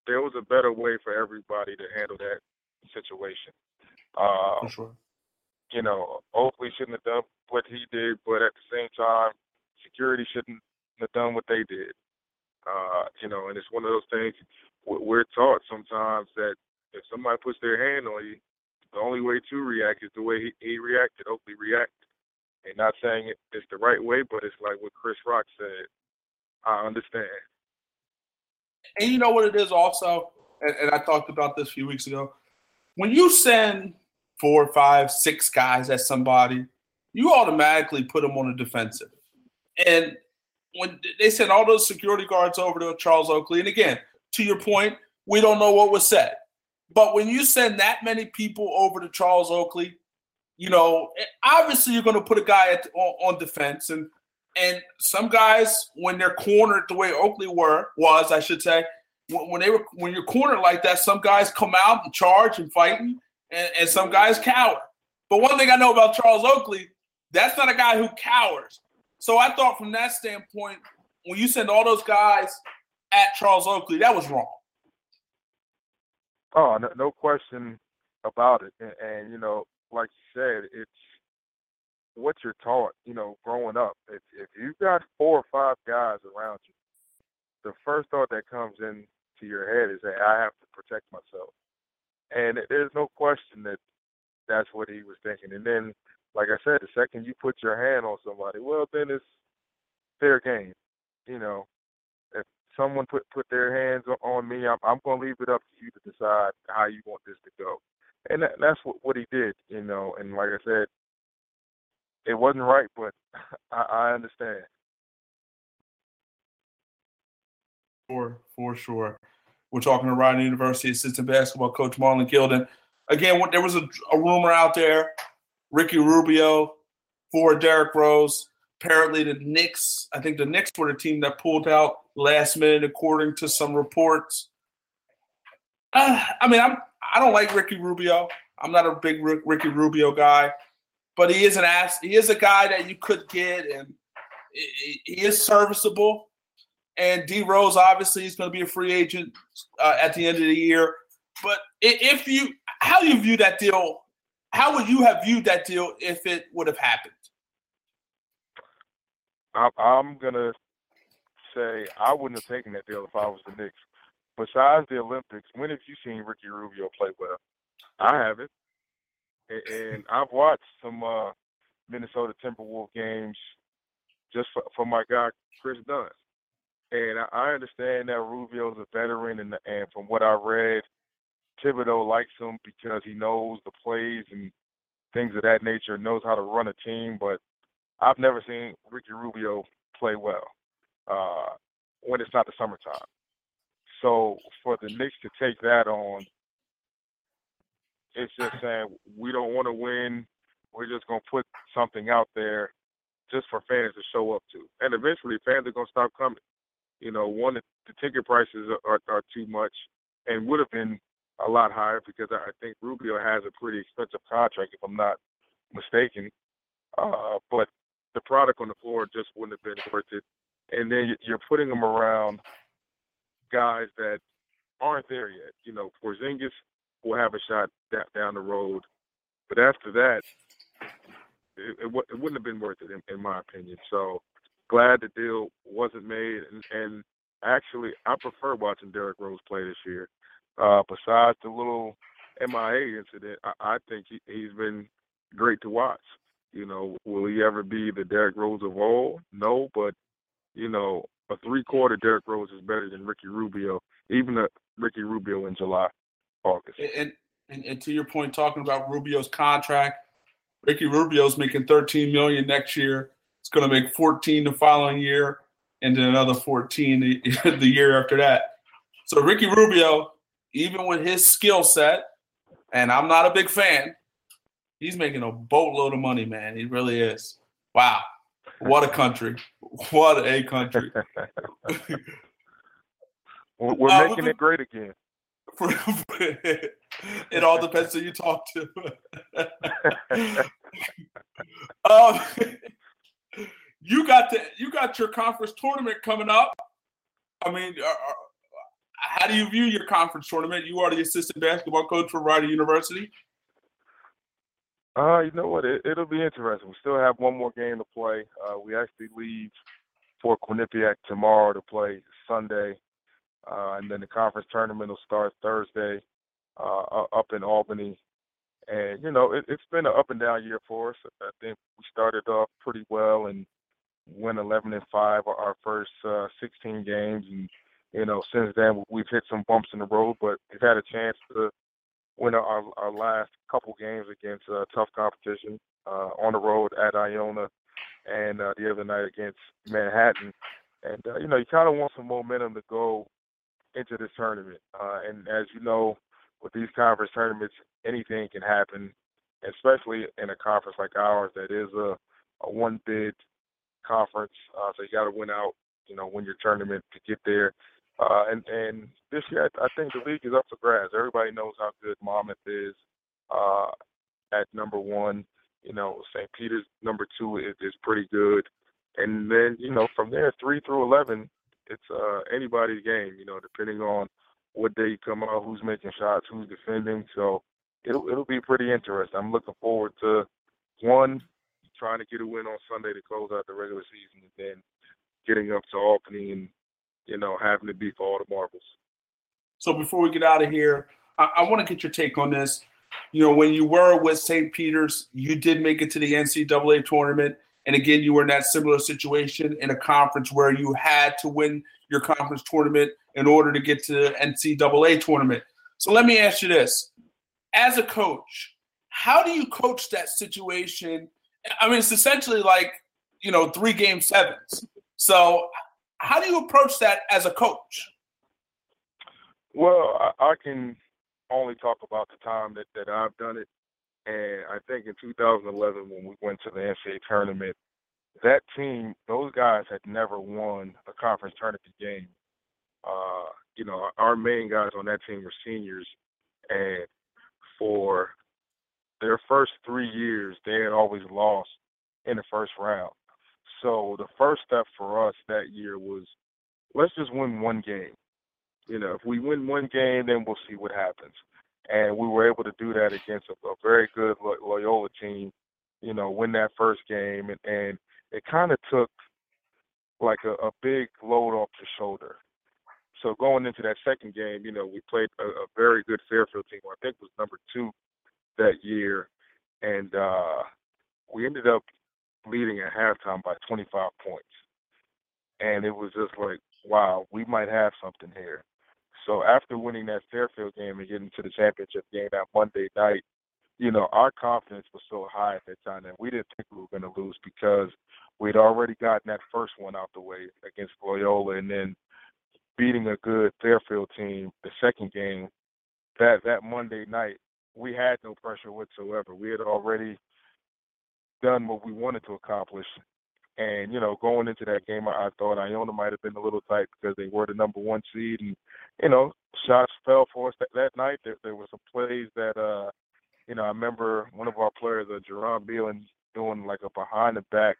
Speaker 2: there was a better way for everybody to handle that situation. Uh,
Speaker 1: for sure.
Speaker 2: You know, Oakley shouldn't have done what he did, but at the same time, security shouldn't have done what they did. Uh, you know, and it's one of those things we're taught sometimes that if somebody puts their hand on you, the only way to react is the way he, he reacted. Oakley reacted. And not saying it's the right way, but it's like what Chris Rock said. I understand.
Speaker 1: And you know what it is also, and, and I talked about this a few weeks ago. When you send four, five, six guys at somebody, you automatically put them on a defensive. And when they sent all those security guards over to Charles Oakley, and again, to your point, we don't know what was said. But when you send that many people over to Charles Oakley, you know, eh, obviously you're going to put a guy at, on, on, defense, and and some guys when they're cornered the way Oakley were was, I should say, when they were when you're cornered like that, some guys come out and charge and fighting, and, and some guys cower. But one thing I know about Charles Oakley, that's not a guy who cowers. So I thought from that standpoint, when you send all those guys at Charles Oakley, that was wrong.
Speaker 2: Oh, no, no question about it. And, and, you know, like you said, it's what you're taught. You know, growing up, if if you've got four or five guys around you, the first thought that comes into your head is that I have to protect myself. And there's no question that that's what he was thinking. And then, like I said, the second you put your hand on somebody, well, then it's fair game. You know, if someone put put their hands on me, I'm I'm going to leave it up to you to decide how you want this to go. And that, that's what what he did, you know. And like I said, it wasn't right, but I, I understand.
Speaker 1: For for sure. We're talking to Rider University assistant basketball coach Marlon Guild. Again, there was a, a rumor out there: Ricky Rubio for Derrick Rose. Apparently, the Knicks. I think the Knicks were the team that pulled out last minute, according to some reports. Uh, I mean, I'm I don't like Ricky Rubio. I'm not a big Ricky Rubio guy, but he is an ass. He is a guy that you could get, and he is serviceable. And D Rose obviously is going to be a free agent uh, at the end of the year. But if you, how you view that deal, how would you have viewed that deal if it would have happened?
Speaker 2: I'm gonna say I wouldn't have taken that deal if I was the Knicks. Besides the Olympics, when have you seen Ricky Rubio play well? I haven't, and I've watched some uh, Minnesota Timberwolves games just for, for my guy Kris Dunn. And I understand that Rubio's a veteran, and and from what I read, Thibodeau likes him because he knows the plays and things of that nature, knows how to run a team. But I've never seen Ricky Rubio play well uh, when it's not the summertime. So for the Knicks to take that on, it's just saying we don't want to win. We're just gonna put something out there just for fans to show up to, and eventually fans are gonna stop coming. You know, one the ticket prices are, are, are too much, and would have been a lot higher because I think Rubio has a pretty expensive contract, if I'm not mistaken. Uh, but the product on the floor just wouldn't have been worth it. And then you're putting them around guys that aren't there yet. You know, Porzingis will have a shot down the road, but after that, it, it, it wouldn't have been worth it, in, in my opinion. So glad the deal wasn't made, and, and actually, I prefer watching Derrick Rose play this year. Uh, besides the little MIA incident, I, I think he, he's been great to watch. You know, will he ever be the Derrick Rose of old? No, but you know, a three-quarter Derrick Rose is better than Ricky Rubio, even a Ricky Rubio in July, August.
Speaker 1: And, and, and to your point, talking about Rubio's contract, Ricky Rubio's making 13 million next year. It's going to make 14 the following year, and then another 14 the, the year after that. So Ricky Rubio, even with his skill set, and I'm not a big fan, he's making a boatload of money, man. He really is. Wow. What a country. What a country.
Speaker 2: We're uh, making it great again.
Speaker 1: it all depends who you talk to. um, you got the you got your conference tournament coming up. I mean, uh, uh, how do you view your conference tournament? You are the assistant basketball coach for Rider University.
Speaker 2: Uh, you know what? It, will be interesting. We still have one more game to play. Uh, we actually leave for Quinnipiac tomorrow to play Sunday, uh, and then the conference tournament will start Thursday uh, up in Albany. And you know, it, has been an up and down year for us. I think we started off pretty well and went 11 and five our first uh, 16 games, and you know, since then we've hit some bumps in the road, but we've had a chance to win our, our last couple games against uh, tough competition uh, on the road at Iona and uh, the other night against Manhattan. And, uh, you know, you kind of want some momentum to go into this tournament. Uh, and as you know, with these conference tournaments, anything can happen, especially in a conference like ours that is a, a one bid conference. Uh, so you got to win out, you know, win your tournament to get there. Uh, and and this year, I, I think the league is up for grabs. Everybody knows how good Monmouth is uh, at number one. You know, St. Peter's number two is, is pretty good, and then you know from there, three through eleven, it's uh, anybody's game. You know, depending on what day you come out, who's making shots, who's defending. So it'll it'll be pretty interesting. I'm looking forward to one trying to get a win on Sunday to close out the regular season, and then getting up to Albany and you know, having to be for all the marbles.
Speaker 1: So before we get out of here, I, I want to get your take on this. You know, when you were with St. Peter's, you did make it to the NCAA tournament. And again, you were in that similar situation in a conference where you had to win your conference tournament in order to get to the NCAA tournament. So let me ask you this. As a coach, how do you coach that situation? I mean, it's essentially like, you know, three game sevens. So how do you approach that as a coach?
Speaker 2: Well, I, I can only talk about the time that, that I've done it. And I think in 2011, when we went to the NCAA tournament, that team, those guys had never won a conference tournament game. Uh, you know, our main guys on that team were seniors, and for their first three years, they had always lost in the first round. So the first step for us that year was let's just win one game. You know, if we win one game, then we'll see what happens. And we were able to do that against a, a very good Loyola team. You know, win that first game, and, and it kind of took like a, a big load off the shoulder. So going into that second game, you know, we played a, a very good Fairfield team. I think was number two that year, and uh, we ended up leading at halftime by 25 points. And it was just like, wow, we might have something here. So after winning that Fairfield game and getting to the championship game that Monday night, you know, our confidence was so high at that time that we didn't think we were going to lose because we'd already gotten that first one out the way against Loyola and then beating a good Fairfield team the second game. That that Monday night, we had no pressure whatsoever. We had already done what we wanted to accomplish. And you know, going into that game, I, I thought Iona might have been a little tight because they were the number one seed, and you know, shots fell for us that, that night. There, there were some plays that, uh, you know, I remember one of our players, uh, Jeron Belin, doing like a behind the back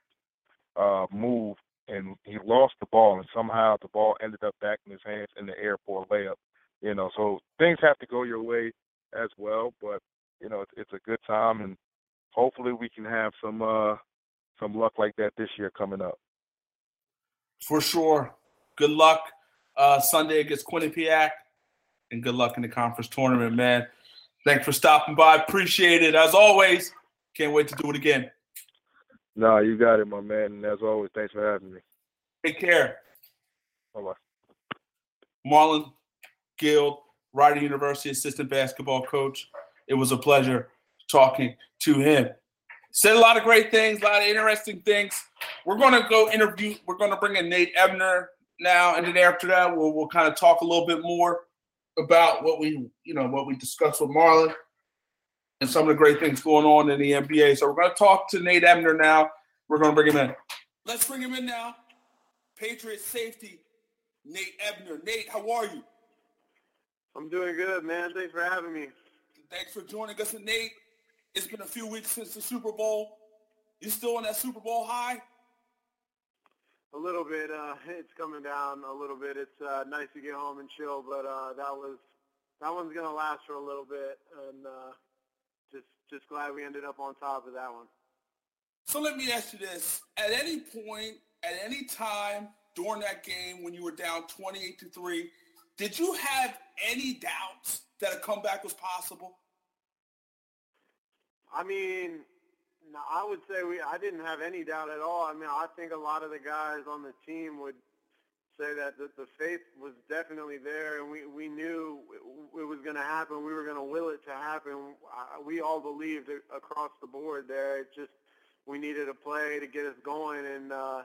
Speaker 2: uh, move, and he lost the ball, and somehow the ball ended up back in his hands in the air for a layup. You know, so things have to go your way as well, but you know, it's, it's a good time, and hopefully we can have some uh, some luck like that this year coming up.
Speaker 1: For sure. Good luck uh, Sunday against Quinnipiac, and good luck in the conference tournament, man. Thanks for stopping by. Appreciate it. As always, can't wait to do it again.
Speaker 2: No, you got it, my man. And as always, thanks for having me.
Speaker 1: Take care.
Speaker 2: Bye bye.
Speaker 1: Marlon Guild, Rider University assistant basketball coach. It was a pleasure talking to him. Said a lot of great things, a lot of interesting things. We're going to go interview. We're going to bring in Nate Ebner now, and then after that, we'll we'll kind of talk a little bit more about what we you know what we discussed with Marlon and some of the great things going on in the NBA. So we're going to talk to Nate Ebner now. We're going to bring him in. Let's bring him in now. Patriot safety Nate Ebner. Nate, how are you?
Speaker 3: I'm doing good, man. Thanks for having me.
Speaker 1: Thanks for joining us. And Nate, it's been a few weeks since the Super Bowl. You still on that Super Bowl high?
Speaker 3: A little bit. Uh, it's coming down a little bit. It's uh, nice to get home and chill, but uh, that was that one's gonna last for a little bit, and uh, just just glad we ended up on top of that one.
Speaker 1: So let me ask you this: At any point, at any time during that game when you were down twenty-eight to three, did you have any doubts that a comeback was possible?
Speaker 3: I mean, I would say we. I didn't have any doubt at all. I mean, I think a lot of the guys on the team would say that the, the faith was definitely there, and we we knew it, it was going to happen. We were going to will it to happen. We all believed across the board there. It just we needed a play to get us going, and uh,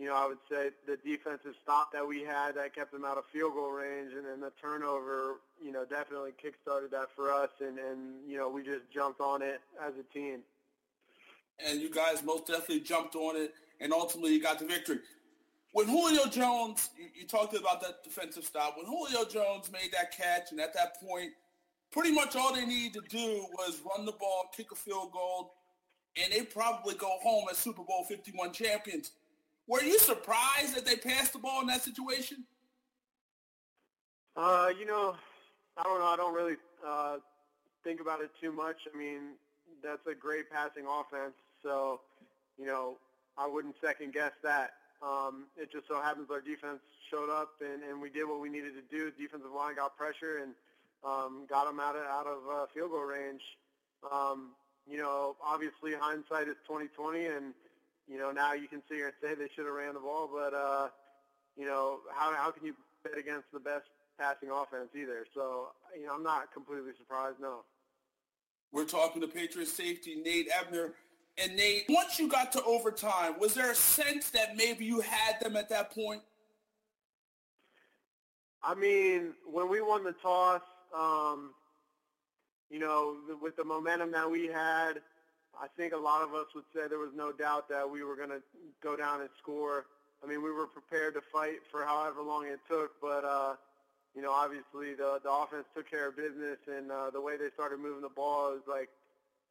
Speaker 3: you know, I would say the defensive stop that we had that kept them out of field goal range, and then the turnover, you know, definitely kick-started that for us, and and you know, we just jumped on it as a team.
Speaker 1: And you guys most definitely jumped on it, and ultimately you got the victory. When Julio Jones, you, you talked about that defensive stop. When Julio Jones made that catch, and at that point, pretty much all they needed to do was run the ball, kick a field goal, and they probably go home as Super Bowl 51 champions. Were you surprised that they passed the ball in that situation?
Speaker 3: Uh, you know, I don't know. I don't really uh, think about it too much. I mean, that's a great passing offense. So, you know, I wouldn't second guess that. Um, it just so happens our defense showed up and, and we did what we needed to do. The Defensive line got pressure and um, got them out of out of uh, field goal range. Um, you know, obviously hindsight is 2020, and you know, now you can sit here and say they should have ran the ball, but, uh, you know, how, how can you bet against the best passing offense either? So, you know, I'm not completely surprised, no.
Speaker 1: We're talking to Patriots safety Nate Ebner. And Nate, once you got to overtime, was there a sense that maybe you had them at that point?
Speaker 3: I mean, when we won the toss, um, you know, with the momentum that we had, I think a lot of us would say there was no doubt that we were going to go down and score. I mean, we were prepared to fight for however long it took, but uh, you know, obviously the the offense took care of business, and uh, the way they started moving the ball is like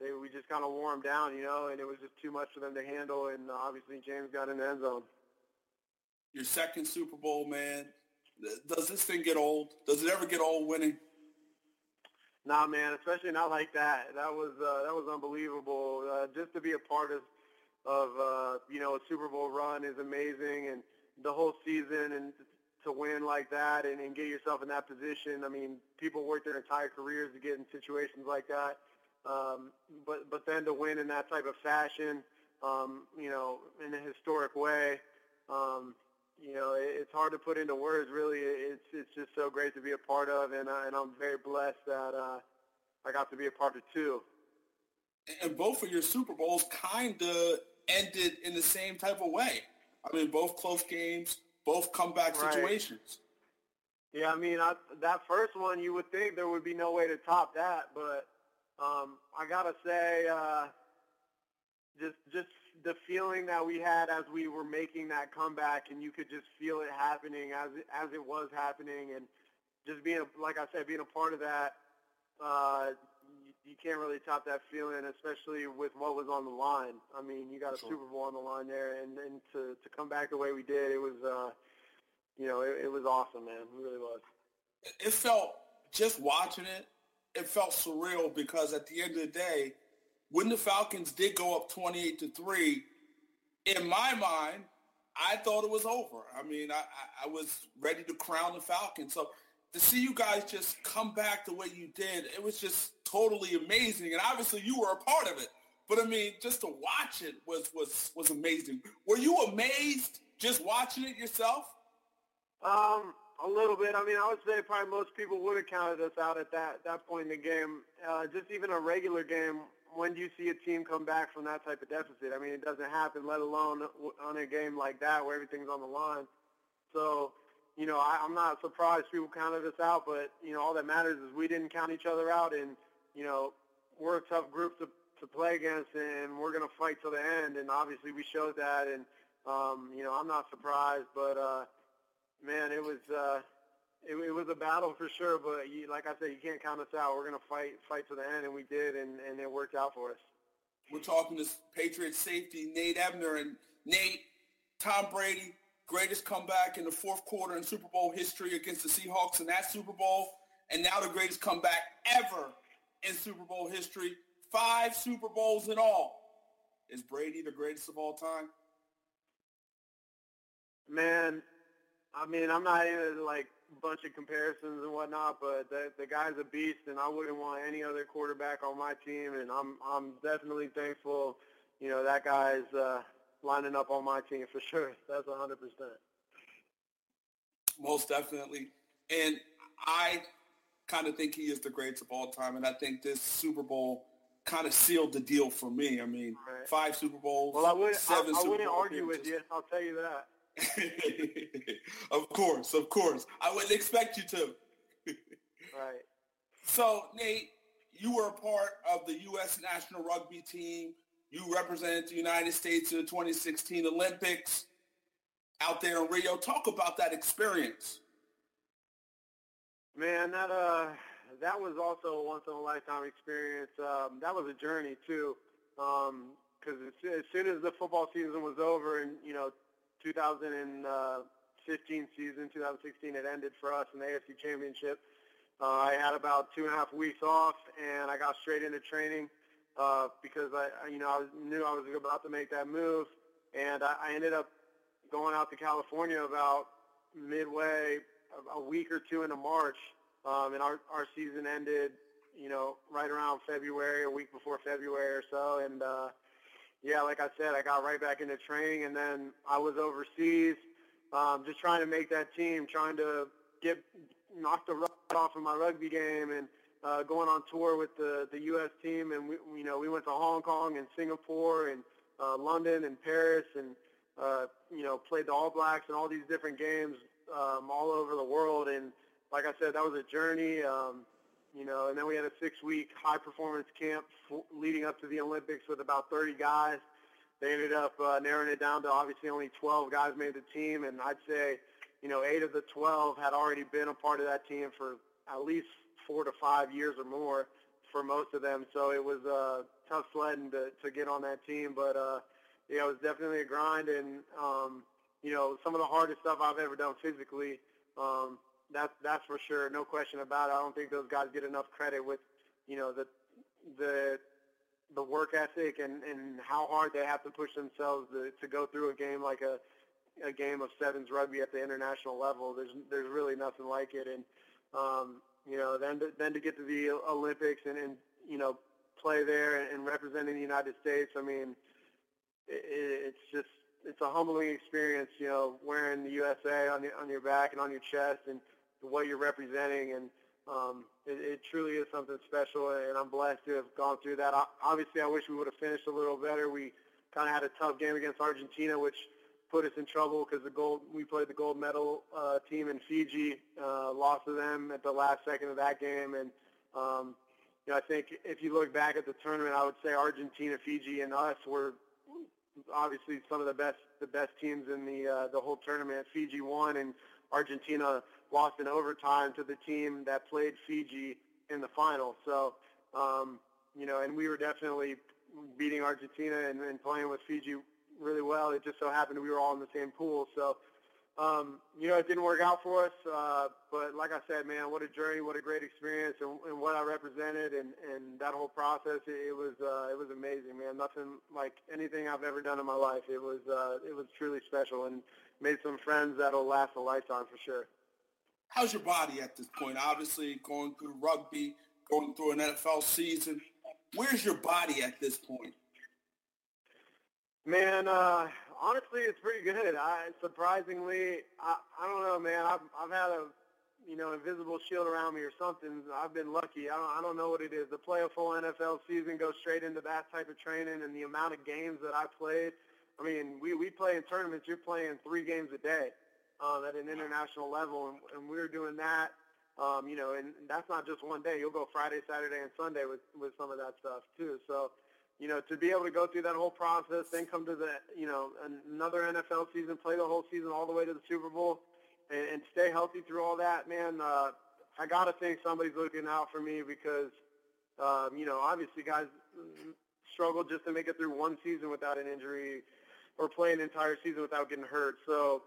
Speaker 3: they we just kind of wore them down, you know, and it was just too much for them to handle. And uh, obviously James got in the end zone.
Speaker 1: Your second Super Bowl, man. Does this thing get old? Does it ever get old winning?
Speaker 3: Nah, man, especially not like that. That was uh, that was unbelievable. Uh, just to be a part of of uh, you know a Super Bowl run is amazing, and the whole season and to win like that and, and get yourself in that position. I mean, people work their entire careers to get in situations like that, um, but but then to win in that type of fashion, um, you know, in a historic way. Um, you know, it's hard to put into words. Really, it's it's just so great to be a part of, and uh, and I'm very blessed that uh, I got to be a part of two.
Speaker 1: And both of your Super Bowls kind of ended in the same type of way. I mean, both close games, both comeback right. situations.
Speaker 3: Yeah, I mean, I, that first one, you would think there would be no way to top that, but um, I gotta say, uh, just just the feeling that we had as we were making that comeback, and you could just feel it happening as it, as it was happening, and just being, a, like I said, being a part of that, uh, you, you can't really top that feeling, especially with what was on the line. I mean, you got a sure. Super Bowl on the line there, and, and to, to come back the way we did, it was, uh, you know, it, it was awesome, man. It really was.
Speaker 1: It felt, just watching it, it felt surreal because at the end of the day, when the Falcons did go up 28 to 3, in my mind, I thought it was over. I mean, I, I, was ready to crown the Falcons. So to see you guys just come back the way you did, it was just totally amazing. And obviously you were a part of it. But I mean, just to watch it was was was amazing. Were you amazed just watching it yourself?
Speaker 3: Um, a little bit. I mean, I would say probably most people would have counted us out at that that point in the game. Uh, just even a regular game, when do you see a team come back from that type of deficit? I mean, it doesn't happen, let alone on a game like that where everything's on the line. So, you know, I, I'm not surprised people counted us out, but you know, all that matters is we didn't count each other out, and you know, we're a tough group to to play against, and we're going to fight till the end. And obviously, we showed that, and um, you know, I'm not surprised, but. uh man, it was uh, it, it was a battle for sure. But you, like I said, you can't count us out. We're gonna fight fight to the end, and we did, and, and it worked out for us.
Speaker 1: We're talking to Patriots safety Nate Ebner, and Nate, Tom Brady, greatest comeback in the fourth quarter in Super Bowl history against the Seahawks in that Super Bowl, and now the greatest comeback ever in Super Bowl history. Five Super Bowls in all. Is Brady the greatest of all time?
Speaker 3: Man, I mean, I'm not even like bunch of comparisons and whatnot, but the the guy's a beast, and I wouldn't want any other quarterback on my team. And I'm I'm definitely thankful, you know, that guy's uh, lining up on my team for sure. That's 100 percent.
Speaker 1: Most definitely, and I kind of think he is the greatest of all time, and I think this Super Bowl kind of sealed the deal for me. I mean, right. five Super Bowls.
Speaker 3: Well, I would I, I wouldn't argue with you. I'll tell you that.
Speaker 1: of course, of course. I wouldn't expect you to.
Speaker 3: right.
Speaker 1: So, Nate, you were a part of the U.S. national rugby team. You represented the United States in the 2016 Olympics out there in Rio. Talk about that experience.
Speaker 3: Man, that uh, that was also a once in a lifetime experience. Um, that was a journey too, because um, as, as soon as the football season was over, and you know, 2015 season, 2016, it ended for us in the AFC Championship. Uh, I had about two and a half weeks off, and I got straight into training uh, because I, you know, I knew I was about to make that move, and I, I ended up going out to California about midway, a week or two into March, um, and our our season ended, you know, right around February, a week before February or so, and uh, yeah, like I said, I got right back into training, and then I was overseas, um, just trying to make that team, trying to get knock the rust off of my rugby game, and uh, going on tour with the the U.S. team, and we, you know, we went to Hong Kong and Singapore and uh, London and Paris, and uh, you know, played the All Blacks and all these different games um, all over the world, and like I said, that was a journey. Um, you know, and then we had a six-week high-performance camp leading up to the Olympics with about 30 guys. They ended up uh, narrowing it down to obviously only 12 guys made the team, and I'd say, you know, eight of the 12 had already been a part of that team for at least four to five years or more for most of them. So it was uh, tough sledding to, to get on that team, but uh, yeah, it was definitely a grind, and um, you know, some of the hardest stuff I've ever done physically. Um, that's that's for sure, no question about it. I don't think those guys get enough credit with, you know, the the the work ethic and and how hard they have to push themselves to, to go through a game like a a game of sevens rugby at the international level. There's there's really nothing like it, and um, you know, then to, then to get to the Olympics and and you know play there and, and representing the United States. I mean, it, it's just it's a humbling experience, you know, wearing the USA on your on your back and on your chest and what you're representing, and um, it, it truly is something special. And I'm blessed to have gone through that. Obviously, I wish we would have finished a little better. We kind of had a tough game against Argentina, which put us in trouble because the gold we played the gold medal uh, team in Fiji, uh, lost to them at the last second of that game, and um, you know I think if you look back at the tournament, I would say Argentina, Fiji, and us were obviously some of the best the best teams in the uh, the whole tournament. Fiji won, and Argentina lost in overtime to the team that played Fiji in the final. So, um, you know, and we were definitely beating Argentina and, and playing with Fiji really well. It just so happened we were all in the same pool. So, um, you know, it didn't work out for us. Uh, but like I said, man, what a journey, what a great experience, and, and what I represented, and, and that whole process, it, it was uh, it was amazing, man. Nothing like anything I've ever done in my life. It was uh, it was truly special, and made some friends that'll last a lifetime for sure
Speaker 1: how's your body at this point? Obviously, going through rugby, going through an NFL season. Where's your body at this point?
Speaker 3: Man, uh, honestly, it's pretty good. I surprisingly, I, I don't know, man. I've I've had a you know invisible shield around me or something. I've been lucky. I don't I don't know what it is. To play a full NFL season, go straight into that type of training, and the amount of games that I played. I mean, we we play in tournaments. You're playing three games a day um, at an international level, and, and we were doing that. Um, you know, and that's not just one day. You'll go Friday, Saturday, and Sunday with with some of that stuff too. So you know, to be able to go through that whole process, then come to the, you know, another NFL season, play the whole season all the way to the Super Bowl, and, and stay healthy through all that, man, uh, I got to think somebody's looking out for me because, um, you know, obviously guys struggle just to make it through one season without an injury or play an entire season without getting hurt. So,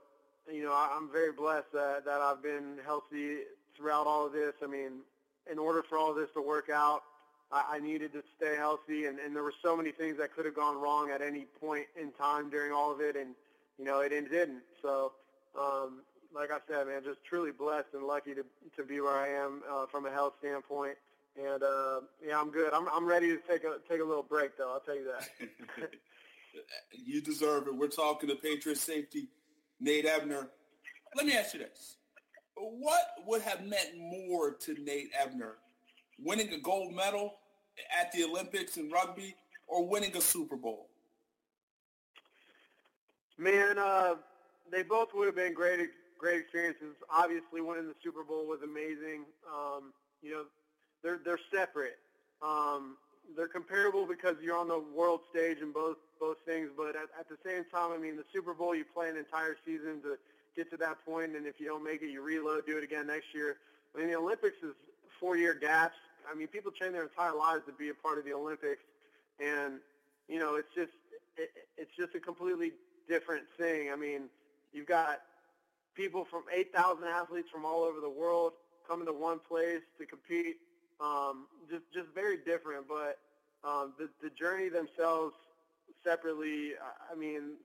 Speaker 3: you know, I'm very blessed that, that I've been healthy throughout all of this. I mean, in order for all of this to work out, I, I needed to stay healthy, and, and there were so many things that could have gone wrong at any point in time during all of it, and you know it, didn't. So, um, like I said, man, just truly blessed and lucky to to be where I am uh, from a health standpoint. And uh, yeah, I'm good. I'm I'm ready to take a take a little break, though. I'll tell you that.
Speaker 1: you deserve it. We're talking to Patriot safety Nate Ebner. Let me ask you this: What would have meant more to Nate Ebner, winning a gold medal at the Olympics in rugby or winning a Super Bowl?
Speaker 3: Man, uh, they both would have been great, great experiences. Obviously, winning the Super Bowl was amazing. Um, you know, they're they're separate. Um, they're comparable because you're on the world stage in both both things, but at, at the same time, I mean, the Super Bowl you play an entire season to get to that point, and if you don't make it, you reload, do it again next year. I mean, the Olympics is four-year gaps. I mean, people train their entire lives to be a part of the Olympics, and you know, it's just it, it's just a completely different thing. I mean, you've got people from 8,000 athletes from all over the world coming to one place to compete. Um, just just very different, but um, the the journey themselves separately. I mean,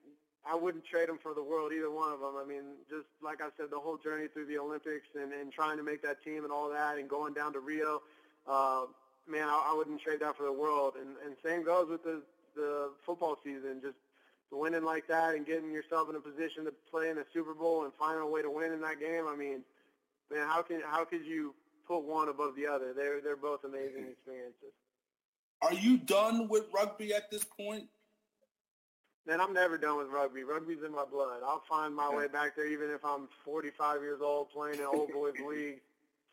Speaker 3: I wouldn't trade them for the world, either one of them. I mean, just like I said, the whole journey through the Olympics and, and trying to make that team and all that, and going down to Rio uh, man, I, I wouldn't trade that for the world. And, and same goes with the, the football season. Just winning like that and getting yourself in a position to play in a Super Bowl and finding a way to win in that game. I mean, man, how can how could you put one above the other? They're they're both amazing experiences.
Speaker 1: Are you done with rugby at this point?
Speaker 3: Man, I'm never done with rugby. Rugby's in my blood. I'll find my way back there, even if I'm 45 years old playing in old boys league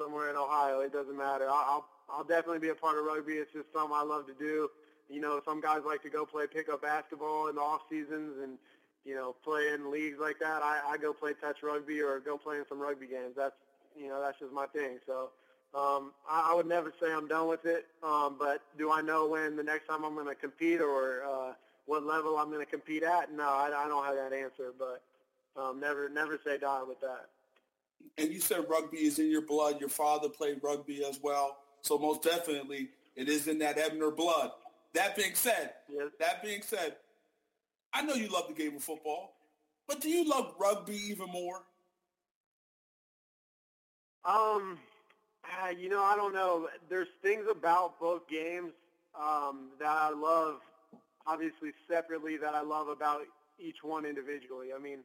Speaker 3: somewhere in Ohio. It doesn't matter. I'll I'll definitely be a part of rugby. It's just something I love to do. You know, some guys like to go play pickup basketball in the off seasons and you know play in leagues like that. I, I go play touch rugby or go play in some rugby games. That's you know that's just my thing. So um, I, I would never say I'm done with it. Um, but do I know when the next time I'm going to compete or uh, what level I'm going to compete at? No, I, I don't have that answer. But um, never never say die with that.
Speaker 1: And you said rugby is in your blood. Your father played rugby as well. So most definitely, it is in that Ebner blood. That being said, yes. that being said, I know you love the game of football, but do you love rugby even more?
Speaker 3: Um, uh, you know, I don't know. There's things about both games um, that I love, obviously separately, that I love about each one individually. I mean,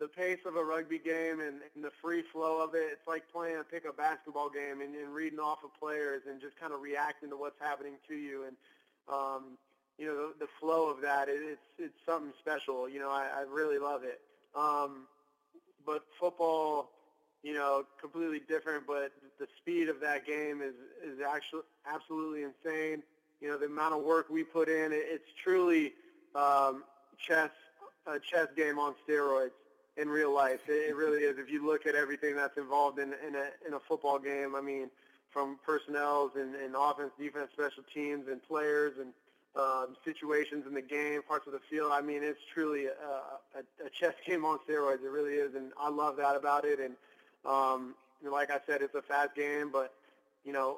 Speaker 3: the pace of a rugby game and, and the free flow of it. It's like playing a pickup basketball game and, and reading off of players and just kind of reacting to what's happening to you. And, um, you know, the, the flow of that, it, it's, it's something special. You know, I, I really love it. Um, but football, you know, completely different, but the speed of that game is, is actually absolutely insane. You know, the amount of work we put in, it, it's truly um, chess, a chess game on steroids in real life. It, it really is. If you look at everything that's involved in in a in a football game, I mean, from personnel and, and offense, defense, special teams, and players and um, situations in the game, parts of the field. I mean, it's truly a, a, a chess game on steroids. It really is, and I love that about it. And um, like I said, it's a fast game, but you know,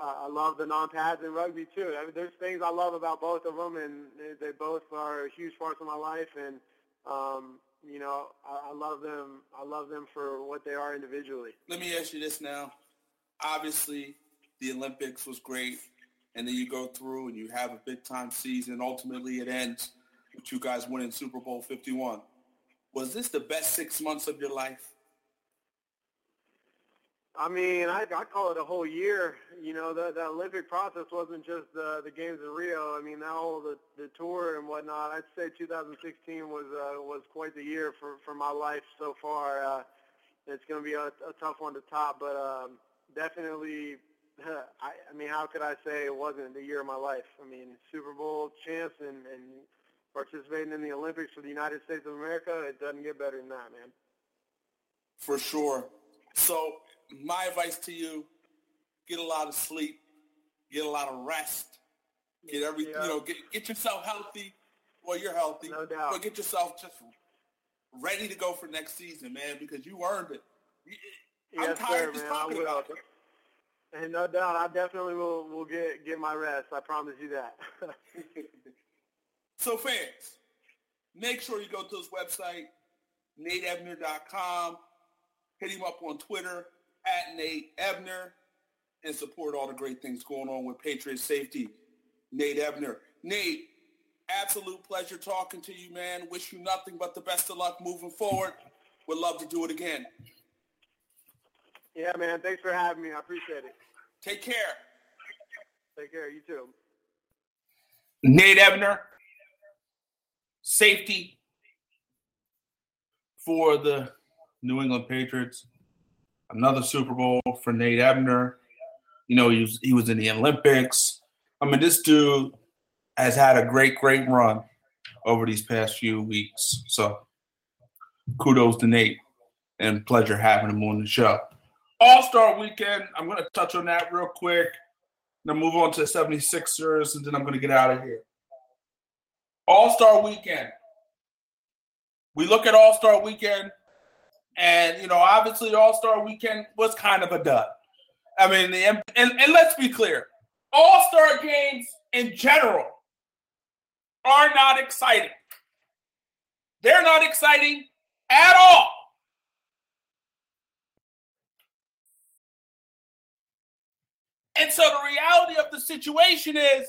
Speaker 3: I love the non-pads in rugby too. I mean, there's things I love about both of them, and they both are huge parts of my life. And um, you know, I, I love them. I love them for what they are individually.
Speaker 1: Let me ask you this now. Obviously, the Olympics was great, and then you go through and you have a big time season. Ultimately, it ends with you guys winning Super Bowl 51. Was this the best six months of your life?
Speaker 3: I mean, I, I call it a whole year. You know, the, the Olympic process wasn't just the, the games in Rio. I mean, now all the, the tour and whatnot. I'd say 2016 was uh, was quite the year for, for my life so far. Uh, it's going to be a, a tough one to top, but um, definitely. I, I mean, how could I say it wasn't the year of my life? I mean, Super Bowl champs and, and participating in the Olympics for the United States of America. It doesn't get better than that, man.
Speaker 1: For sure. So my advice to you, get a lot of sleep, get a lot of rest, get every yeah. you know, get get yourself healthy. Well, you're healthy.
Speaker 3: No doubt.
Speaker 1: But get yourself just ready to go for next season, man, because you earned it. I'm
Speaker 3: yes,
Speaker 1: tired
Speaker 3: sir,
Speaker 1: just talking about it.
Speaker 3: And no doubt, I definitely will will get get my rest. I promise you that.
Speaker 1: so fans, make sure you go to his website, nateebner.com. Hit him up on Twitter at Nate Ebner and support all the great things going on with Patriot Safety. Nate Ebner. Nate, absolute pleasure talking to you, man. Wish you nothing but the best of luck moving forward. Would love to do it again.
Speaker 3: Yeah, man. Thanks for having me. I appreciate it.
Speaker 1: Take care.
Speaker 3: Take care. You too.
Speaker 1: Nate Ebner, safety for the New England Patriots another Super Bowl for Nate Ebner. You know, he was he was in the Olympics. I mean, this dude has had a great, great run over these past few weeks. So kudos to Nate and pleasure having him on the show. All Star weekend, I'm going to touch on that real quick. Then move on to the 76ers, and then I'm going to get out of here. All Star weekend. We look at All Star weekend and you know, obviously, All Star Weekend was kind of a dud. I mean, the and, and let's be clear, All Star games in general are not exciting. They're not exciting at all. And so the reality of the situation is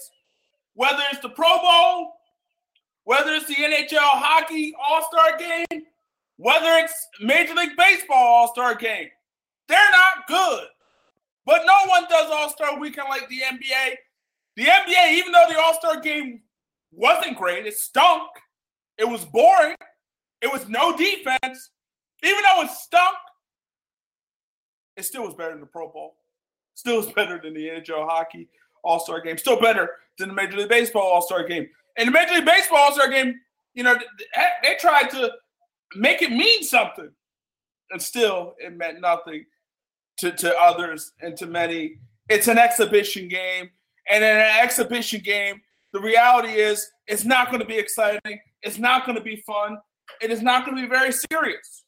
Speaker 1: whether it's the Pro Bowl, whether it's the NHL hockey All Star game, whether it's Major League Baseball All Star game, they're not good. But no one does All Star weekend like the NBA. The NBA, even though the All Star game wasn't great, it stunk. It was boring. It was no defense. Even though it stunk, it still was better than the Pro Bowl. Still was better than the NHL hockey All Star game. Still better than the Major League Baseball All Star game. And the Major League Baseball All Star game, you know, they tried to make it mean something. And still, it meant nothing to, to others and to many. It's an exhibition game. And in an exhibition game, the reality is it's not going to be exciting. It's not going to be fun. It is not going to be very serious.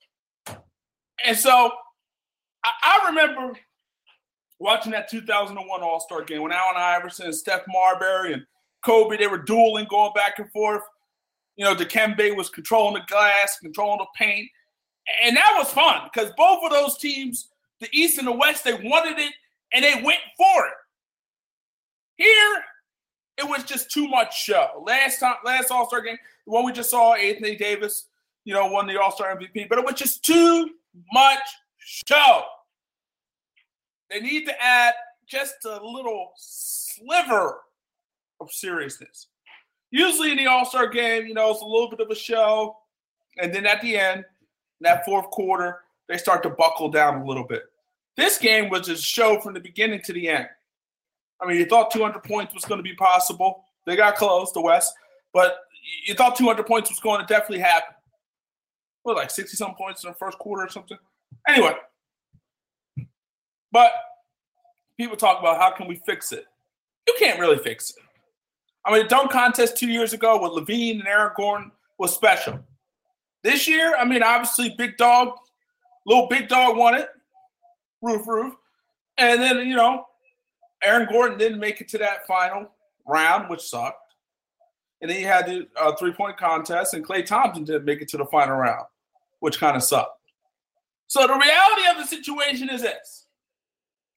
Speaker 1: And so I, I remember watching that 2001 All Star game when Allen Iverson and Steph Marbury and Kobe, they were dueling, going back and forth. You know, Dikembe was controlling the glass, controlling the paint. And that was fun because both of those teams, the East and the West, they wanted it and they went for it. Here, it was just too much show. Last time, last All Star game, the one we just saw, Anthony Davis, you know, won the All Star MVP, but it was just too much show. They need to add just a little sliver of seriousness. Usually in the All Star game, you know, it's a little bit of a show. And then at the end, that fourth quarter, they start to buckle down a little bit. This game was a show from the beginning to the end. I mean, you thought 200 points was going to be possible. They got close, the West, but you thought 200 points was going to definitely happen. What, like 60 some points in the first quarter or something? Anyway, but people talk about how can we fix it? You can't really fix it. I mean, the dunk contest two years ago with LaVine and Aaron Gordon was special. This year, I mean, obviously, Big Dog, little Big Dog won it, roof, roof. And then, you know, Aaron Gordon didn't make it to that final round, which sucked. And then you had the uh, three point contest, and Klay Thompson didn't make it to the final round, which kind of sucked. So the reality of the situation is this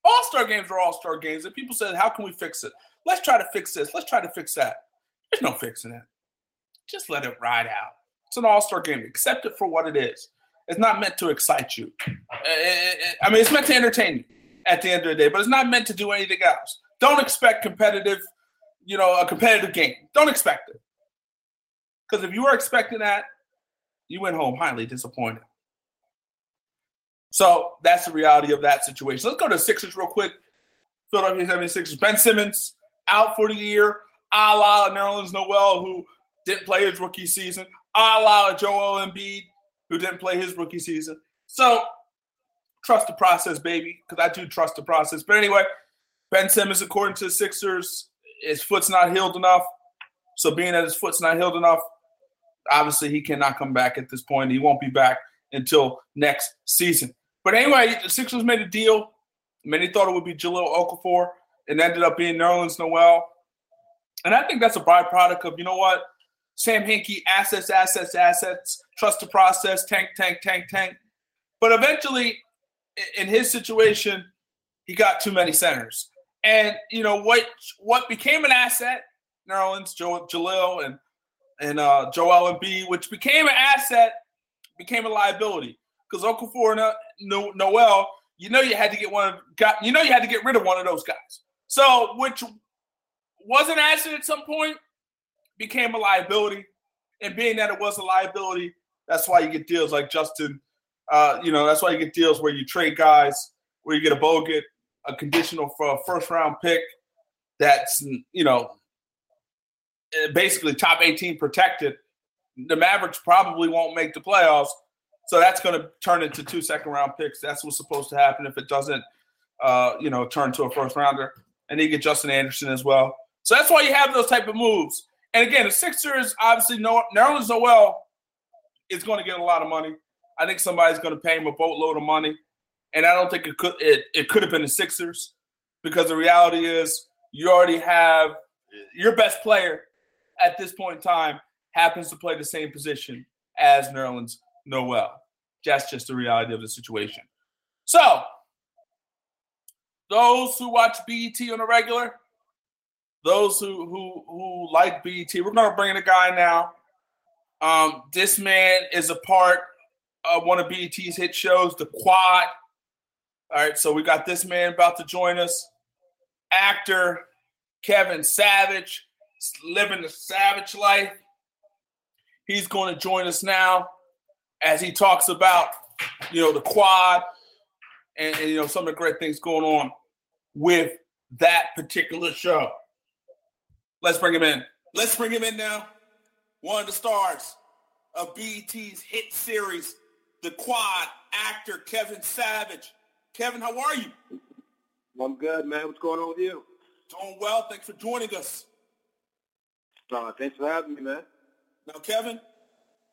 Speaker 1: All star games are all star games, and people said, "How can we fix it? Let's try to fix this. Let's try to fix that." There's no fixing it. Just let it ride out. It's an all star game. Accept it for what it is. It's not meant to excite you. Eh, eh, eh, I mean, it's meant to entertain you at the end of the day, but it's not meant to do anything else. Don't expect competitive, you know, a competitive game. Don't expect it. Because if you were expecting that, you went home highly disappointed. So that's the reality of that situation. Let's go to Sixers real quick. Philadelphia 76ers. Ben Simmons out for the year, a la Nerlens Noel, who didn't play his rookie season, a la Joel Embiid, who didn't play his rookie season. So trust the process, baby, because I do trust the process. But anyway, Ben Simmons, according to the Sixers, his foot's not healed enough. So being that his foot's not healed enough, obviously he cannot come back at this point. He won't be back until next season. But anyway, the Sixers made a deal. Many thought it would be Jahlil Okafor. It ended up being Nerlens Noel. And I think that's a byproduct of, you know what? Sam Hinkie, assets, assets, assets, trust the process, tank, tank, tank, tank. But eventually, in his situation, he got too many centers. And you know what? What became an asset, Nerlens, Joe, Jahlil, and and uh, Joel Embiid, which became an asset, became a liability because Okafor and Noel, you know, you had to get one of got, you know, you had to get rid of one of those guys. So, which was an asset at some point, became a liability, and being that it was a liability, that's why you get deals like Justin. Uh, you know, that's why you get deals where you trade guys, where you get a Bogut, a conditional for a first round pick that's you know basically top 18 protected. The Mavericks probably won't make the playoffs, so that's going to turn into two second round picks. That's what's supposed to happen if it doesn't, uh, you know, turn to a first rounder. And you get Justin Anderson as well. So that's why you have those type of moves. And again, the Sixers obviously know Nerlens Noel is going to get a lot of money. I think somebody's going to pay him a boatload of money, and I don't think it could it, it could have been the Sixers because the reality is you already have your best player at this point in time happens to play the same position as Nerlens Noel. That's just the reality of the situation. So, those who watch BET on a regular, those who who who like BET, we're gonna bring in a guy now. Um, this man is a part of one of BET's hit shows, The Quad. All right, so we got this man about to join us. Actor Kevin Savage, living the savage life. He's going to join us now as he talks about, you know, the quad and, and, you know some of the great things going on with that particular show. Let's bring him in. Let's bring him in now. One of the stars of BET's hit series, The Quad, actor Kevin Savage. Kevin, how are you?
Speaker 4: I'm good, man. What's going on with you?
Speaker 1: Doing well. Thanks for joining us.
Speaker 4: Uh, thanks for having me, man.
Speaker 1: Now, Kevin,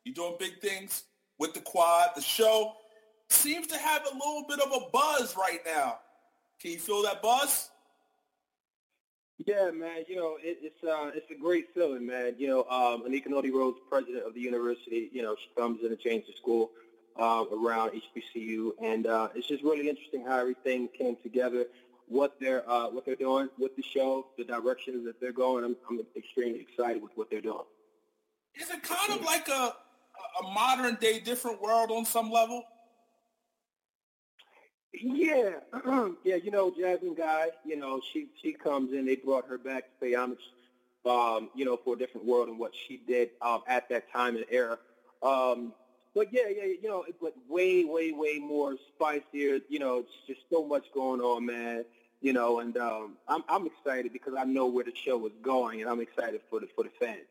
Speaker 1: you're doing big things with the quad. The show seems to have a little bit of a buzz right now. Can you feel that buzz?
Speaker 4: Yeah, man. You know, it, it's uh, it's a great feeling, man. You know, um, Anika Noni Rose, president of the university. You know, she comes in and changes the school uh, around HBCU, and uh, it's just really interesting how everything came together. What they're uh, what they're doing with the show, the directions that they're going. I'm, I'm extremely excited with what they're doing.
Speaker 1: Is it kind of like a a modern day different world on some level?
Speaker 4: Yeah, yeah. You know, Jasmine Guy. You know, she she comes in. They brought her back to pay homage, um, you know, for a different world and what she did um, at that time and era. Um, but yeah, yeah, you know, it's like way, way, way more spicier. You know, it's just so much going on, man. You know, and um, I'm I'm excited because I know where the show is going, and I'm excited for the for the fans.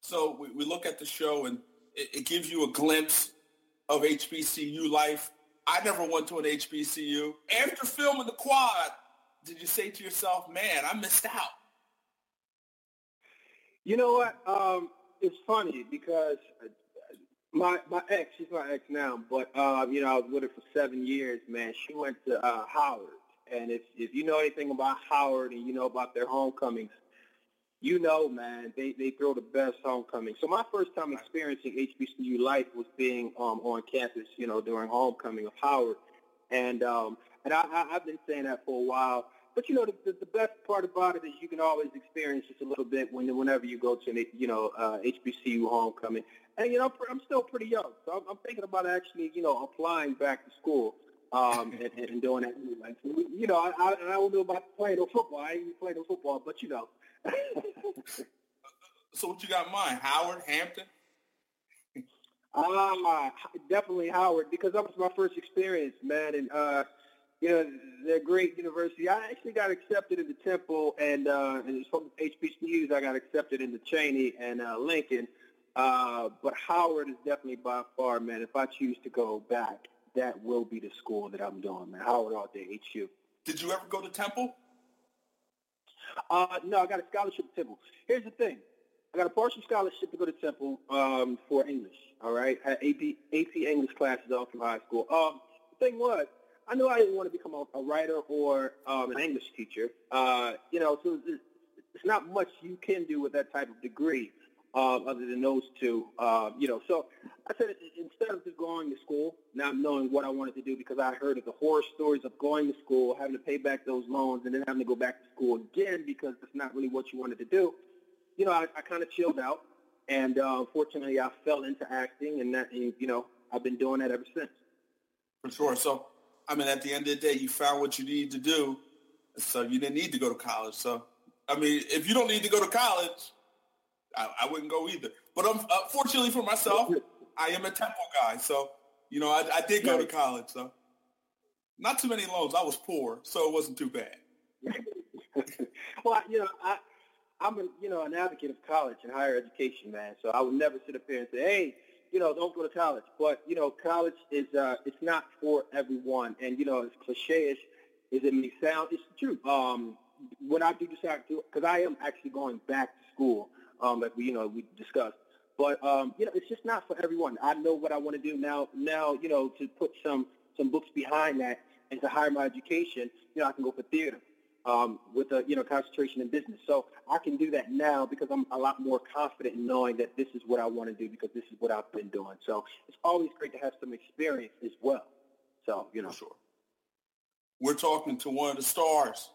Speaker 1: So we, we look at the show, and it, it gives you a glimpse of HBCU life. I never went to an HBCU. After filming the quad, did you say to yourself, man, I missed out?
Speaker 4: You know what? Um, it's funny because my my ex, she's my ex now, but uh, you know, I was with her for seven years, man. She went to uh, Howard. And if if you know anything about Howard and you know about their homecomings, you know, man, they, they throw the best homecoming. So my first time experiencing HBCU life was being um, on campus, you know, during homecoming of Howard. And um, and I, I, I've been saying that for a while. But you know, the, the, the best part about it is you can always experience just a little bit when whenever you go to an you know uh, HBCU homecoming. And you know, I'm still pretty young, so I'm, I'm thinking about actually you know applying back to school um, and, and doing that. Like, you know, I, I, I don't know about playing no football. I ain't even playing no football, but you know.
Speaker 1: So what you got in mind? Howard, Hampton?
Speaker 4: Uh, definitely Howard because that was my first experience, man. And uh, you know, they're a great university. I actually got accepted into Temple, and uh, and from HBCUs, I got accepted into Cheyney and uh, Lincoln. Uh, but Howard is definitely by far, man. If I choose to go back, that will be the school that I'm doing, man. Howard all day, HU.
Speaker 1: Did you ever go to Temple?
Speaker 4: Uh, no, I got a scholarship to Temple. Here's the thing. I got a partial scholarship to go to Temple um, for English, all right? I AP, AP English classes all through high school. Um, the thing was, I knew I didn't want to become a, a writer or um, an English teacher. Uh, you know, so it's, it's not much you can do with that type of degree uh, other than those two. Uh, you know, so I said instead of just going to school, not knowing what I wanted to do because I heard of the horror stories of going to school, having to pay back those loans, and then having to go back to school again because it's not really what you wanted to do. You know, I, I kind of chilled out, and uh, fortunately, I fell into acting, and that, you know, I've been doing that ever since.
Speaker 1: For sure. So, I mean, at the end of the day, you found what you needed to do, so you didn't need to go to college. So, I mean, if you don't need to go to college, I, I wouldn't go either. But um, uh, fortunately for myself, I am a Temple guy, so you know I, I did go to college. So not too many loans. I was poor, so it wasn't too bad.
Speaker 4: well, you know, I I'm a you know an advocate of college and higher education, man. So I would never sit up here and say, hey, you know, don't go to college. But you know, college is uh, it's not for everyone, and you know, as cliche-ish as it may sound, it's truth. Um, when I do decide to, because I am actually going back to school um, like we, you know, we discussed. But um, you know, it's just not for everyone. I know what I want to do now. Now, you know, to put some some books behind that and to hire my education, you know, I can go for theater um, with a you know concentration in business. So I can do that now because I'm a lot more confident in knowing that this is what I want to do because this is what I've been doing. So it's always great to have some experience as well. So you know,
Speaker 1: sure. We're talking to one of the stars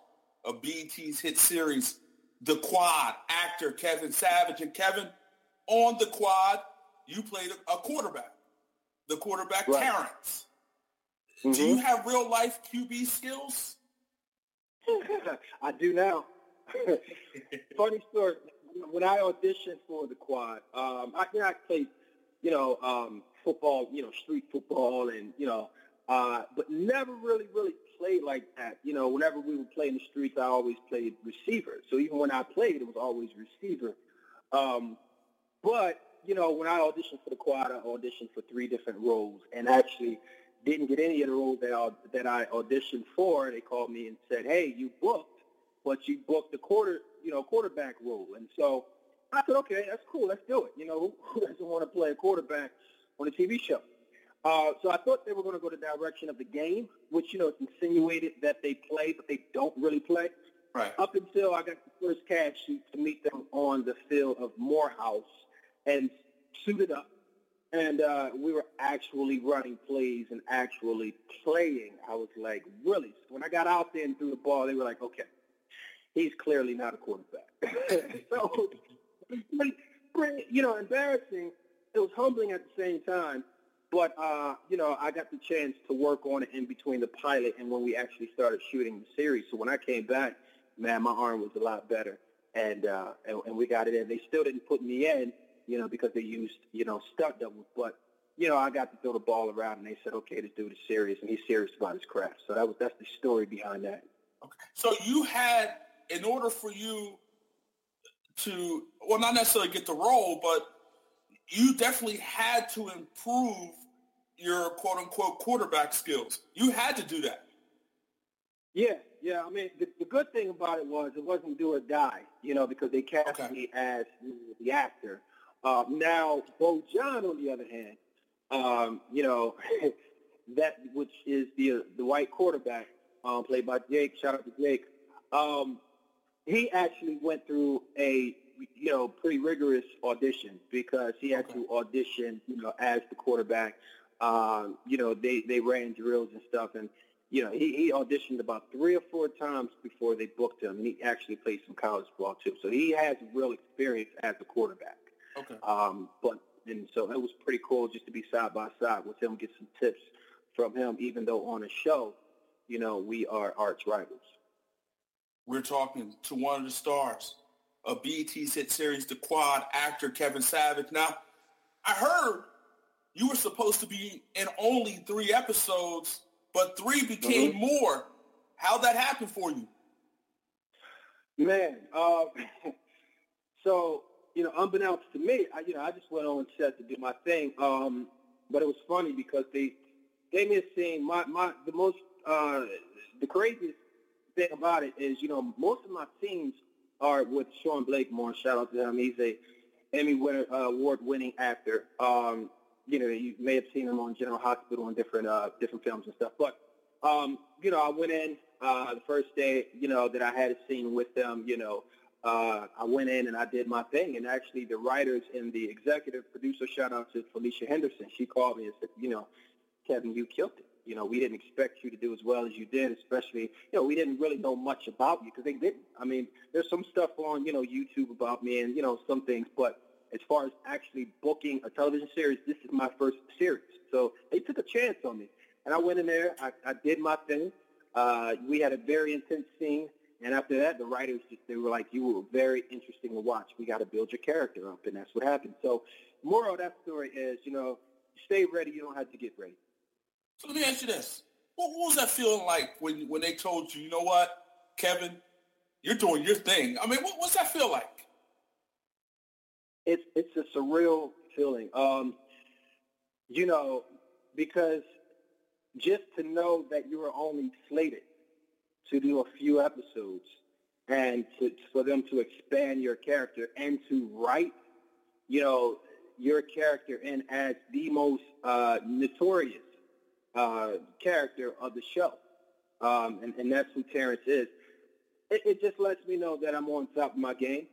Speaker 1: of BET's hit series, the Quad, actor Kevin Savage. And Kevin, on the Quad, you played a quarterback, the quarterback right. Terrence. Mm-hmm. Do you have real life QB skills?
Speaker 4: I do now. Funny story. When I auditioned for the Quad, um, I, you know, I played, you know, um, football, you know, street football, and you know, uh, but never really, really played like that. You know, whenever we would play in the streets, I always played receiver. So even when I played, it was always receiver. Um, but you know, when I auditioned for the quad, I auditioned for three different roles, and actually didn't get any of the roles that I, that I auditioned for. They called me and said, "Hey, you booked, but you booked the quarter, you know, quarterback role." And so I said, "Okay, that's cool. Let's do it." You know, who doesn't want to play a quarterback on a TV show? Uh, so I thought they were going to go the direction of the game, which, you know, it's insinuated that they play, but they don't really play.
Speaker 1: Right.
Speaker 4: Up until I got the first cash sheet to meet them on the field of Morehouse and suited up. And uh, we were actually running plays and actually playing. I was like, really? So when I got out there and threw the ball, they were like, okay, he's clearly not a quarterback. so, you know, embarrassing. It was humbling at the same time but, uh, you know, I got the chance to work on it in between the pilot and when we actually started shooting the series. So when I came back, man, my arm was a lot better. And, uh, and, and we got it in. They still didn't put me in, you know, because they used, you know, stunt doubles. But, you know, I got to throw the ball around and they said, okay, this dude is serious. And he's serious about his craft. So that was, that's the story behind that.
Speaker 1: Okay. So you had, in order for you to, well, not necessarily get the role, but you definitely had to improve your quote unquote quarterback skills. You had to do that.
Speaker 4: Yeah, yeah. I mean, the, the good thing about it was it wasn't do or die, you know, because they cast
Speaker 1: okay.
Speaker 4: me as the actor. Uh, now, Bo John, on the other hand, um, you know, that which is the uh, the white quarterback um, played by Jake. Shout out to Jake. Um, he actually went through a you know pretty rigorous audition because he had okay. to audition you know as the quarterback um, you know, they, they ran drills and stuff. And, you know, he, he auditioned about three or four times before they booked him, and he actually played some college ball too. So he has real experience as a quarterback.
Speaker 1: Okay.
Speaker 4: Um, but and so it was pretty cool just to be side by side with him, get some tips from him, even though on a show, you know, we are arch rivals.
Speaker 1: We're talking to one of the stars of BET's hit series, The Quad, actor Kevin Savage. Now, I heard you were supposed to be in only three episodes, but three became mm-hmm. more. How'd that happen for you?
Speaker 4: Man, uh, so you know, unbeknownst to me, I, you know, I just went on set to do my thing. Um, but it was funny because they gave me a scene. My, my, the most, uh, the craziest thing about it is, you know, most of my scenes are with Sean Blakemore. Shout out to him. He's a Emmy winner, uh, award-winning actor. Um, you know, you may have seen him on General Hospital and different, uh, different films and stuff. But, um, you know, I went in uh, the first day, you know, that I had a scene with them. You know, uh, I went in and I did my thing. And actually, the writers and the executive producer, shout out to Felicia Henderson, she called me and said, you know, Kevin, you killed it. You know, we didn't expect you to do as well as you did, especially, you know, we didn't really know much about you because they didn't. I mean, there's some stuff on, you know, YouTube about me and, you know, some things, but as far as actually booking a television series, this is my first series. So they took a chance on me. And I went in there, I, I did my thing. Uh, we had a very intense scene. And after that, the writers just, they were like, you were very interesting to watch. We got to build your character up. And that's what happened. So moral of that story is, you know, stay ready. You don't have to get ready.
Speaker 1: So let me ask you this. What, what was that feeling like when, when they told you, you know what, Kevin, you're doing your thing? I mean, what, what's that feel like?
Speaker 4: It's, it's a surreal feeling. Um, you know, because just to know that you were only slated to do a few episodes and to, for them to expand your character and to write, you know, your character in as the most uh, notorious uh, character of the show. Um, and, and that's who Terrence is. It, it just lets me know that I'm on top of my game.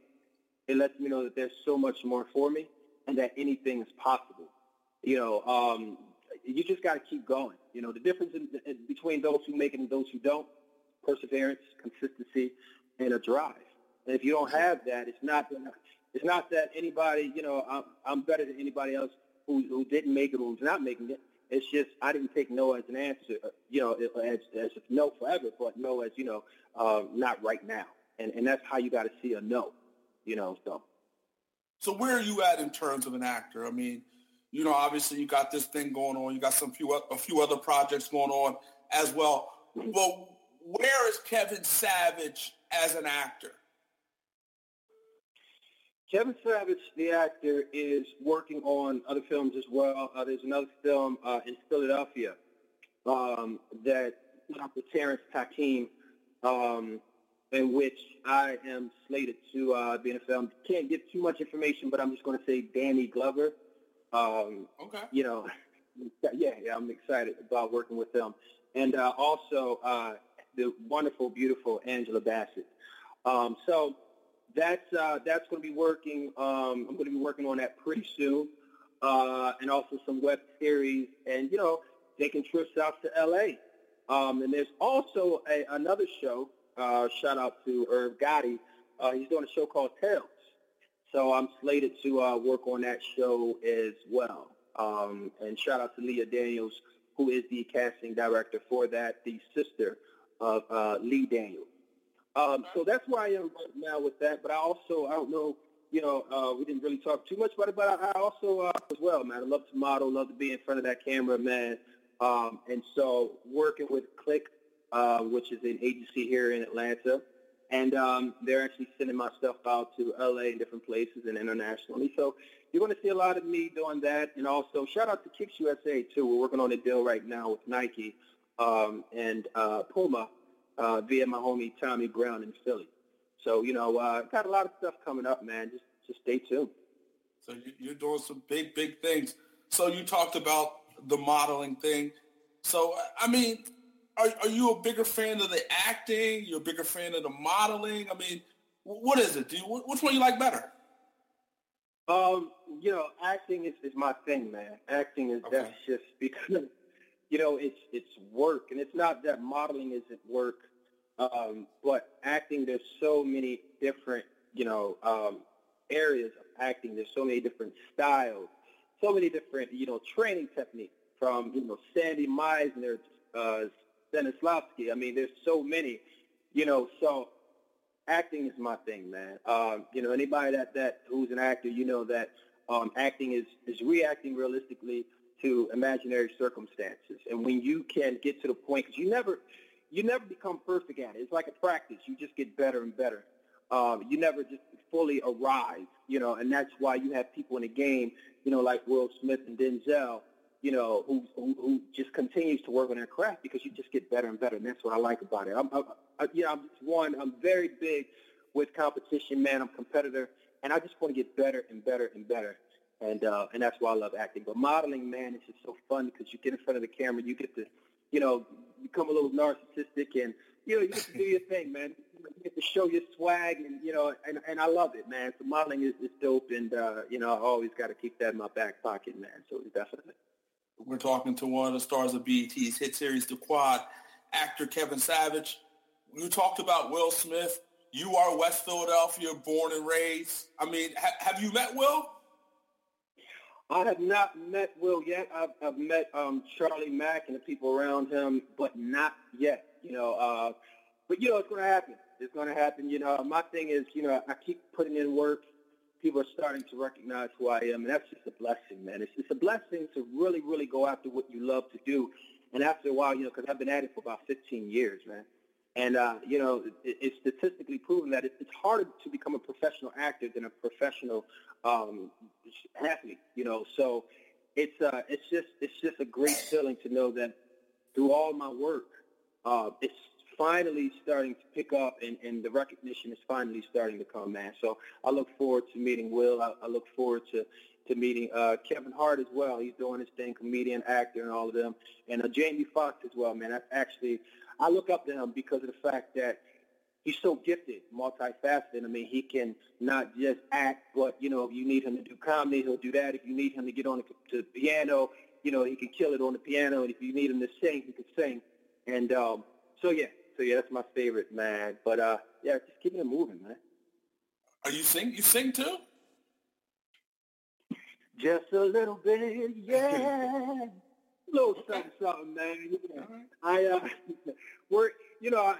Speaker 4: It lets me know that there's so much more for me and that anything is possible. You know, um, you just got to keep going. You know, the difference in, in, between those who make it and those who don't, perseverance, consistency, and a drive. And if you don't have that, it's not it's not that anybody, you know, I'm, I'm better than anybody else who, who didn't make it or who's not making it. It's just I didn't take no as an answer, uh, you know, as, as no forever, but no as you know, uh, not right now. And and that's how you got to see a no, you know. So.
Speaker 1: So where are you at in terms of an actor? I mean, you know, obviously you got this thing going on. You got some few a few other projects going on as well. But where is Kevin Savage as an actor?
Speaker 4: Kevin Savage, the actor, is working on other films as well. Uh, there's another film uh, in Philadelphia um, that Dr. Terrence Takim, um, in which I am slated to uh, be in a film. Can't give too much information, but I'm just going to say Danny Glover. Um,
Speaker 1: okay.
Speaker 4: You know, yeah, yeah, I'm excited about working with them. And uh, also uh, the wonderful, beautiful Angela Bassett. Um, so that's uh, that's going to be working. Um, I'm going to be working on that pretty soon, uh, and also some web series, and you know, taking trips out to L.A. Um, and there's also a, another show. Uh, shout out to Irv Gotti. Uh, he's doing a show called Tales. So I'm slated to uh, work on that show as well. Um, and shout out to Leah Daniels, who is the casting director for that, the sister of uh, Lee Daniels. Um, so that's where I am right now with that. But I also, I don't know, you know, uh, we didn't really talk too much about it, but I, I also, uh, as well, man, I love to model, love to be in front of that camera, man. Um, and so working with Click, uh, which is an agency here in Atlanta, and um, they're actually sending my stuff out to LA and different places and internationally. So you're going to see a lot of me doing that. And also shout out to Kicks USA too. We're working on a deal right now with Nike um, and uh, Puma uh, via my homie Tommy Brown in Philly. So, you know, uh, got a lot of stuff coming up, man. Just, just stay tuned.
Speaker 1: So you're doing some big, big things. So you talked about the modeling thing. So, I mean, are, are you a bigger fan of the acting? You're a bigger fan of the modeling? I mean, what is it? Do you, which one you like better?
Speaker 4: Um, you know, acting is, is my thing, man. Acting is okay. that's just because you know, it's it's work, and it's not that modeling isn't work, um, but acting. There's so many different, you know, um, areas of acting. There's so many different styles, so many different, you know, training techniques from, you know, Sandy Meisner, uh, Stanislavski. I mean, there's so many, you know, so acting is my thing, man. Um, you know, anybody that, that who's an actor, you know that um, acting is, is reacting realistically to imaginary circumstances. And when you can get to the point, because you never, you never become perfect at it. It's like a practice. You just get better and better. Um, you never just fully arrive, you know, and that's why you have people in the game, you know, like Will Smith and Denzel, you know, who, who, who just continues to work on their craft because you just get better and better, and that's what I like about it. I'm, I, I, know, I'm just one. I'm very big with competition, man. I'm competitor, and I just want to get better and better and better, and uh, and that's why I love acting. But modeling, man, it's just so fun because you get in front of the camera, you get to, you know, become a little narcissistic, and you know, you get to do your thing, man. You get to show your swag, and you know, and, and I love it, man. So modeling is, is dope, and uh, you know, I always got to keep that in my back pocket, man. So definitely.
Speaker 1: We're talking to one of the stars of BET's hit series, The Quad, actor Kevin Savage. You talked about Will Smith. You are West Philadelphia, born and raised. I mean, ha- have you met Will?
Speaker 4: I have not met Will yet. I've, I've met um, Charlie Mack and the people around him, but not yet. You know, uh, but you know, it's going to happen. It's going to happen. You know, my thing is, you know, I keep putting in work people are starting to recognize who I am, and that's just a blessing, man. It's, it's a blessing to really, really go after what you love to do. And after a while, you know, because I've been at it for about 15 years, man. And, uh, you know, it, it's statistically proven that it, it's harder to become a professional actor than a professional um, athlete, you know. So it's, uh, it's, just, it's just a great feeling to know that through all my work, uh, it's finally starting to pick up and, and the recognition is finally starting to come, man. So I look forward to meeting Will. I, I look forward to, to meeting uh, Kevin Hart as well. He's doing his thing, comedian, actor, and all of them. And uh, Jamie Foxx as well, man. That's actually, I look up to him because of the fact that he's so gifted, multifaceted. I mean, he can not just act, but, you know, if you need him to do comedy, he'll do that. If you need him to get on the, to the piano, you know, he can kill it on the piano. And if you need him to sing, he can sing. And um, so, yeah, so yeah, that's my favorite, man. But uh, yeah, just keeping it moving, man.
Speaker 1: Are you sing? You sing too?
Speaker 4: Just a little bit, yeah. a little something, something, man. Yeah. I uh, work. You know, I,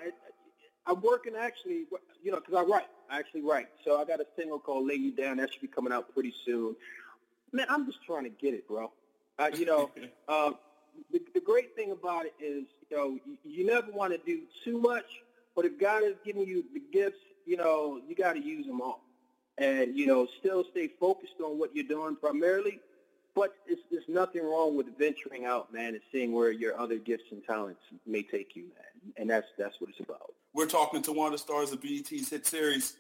Speaker 4: I'm working actually. You know, because I write. I actually write. So I got a single called "Lay You Down" that should be coming out pretty soon. Man, I'm just trying to get it, bro. Uh, you know, uh, the, the great thing about it is, you know, you, you never want to do too much, but if God is giving you the gifts, you know, you got to use them all. And, you know, still stay focused on what you're doing primarily, but it's, there's nothing wrong with venturing out, man, and seeing where your other gifts and talents may take you, man. And that's, that's what it's about.
Speaker 1: We're talking to one of the stars of BET's hit series,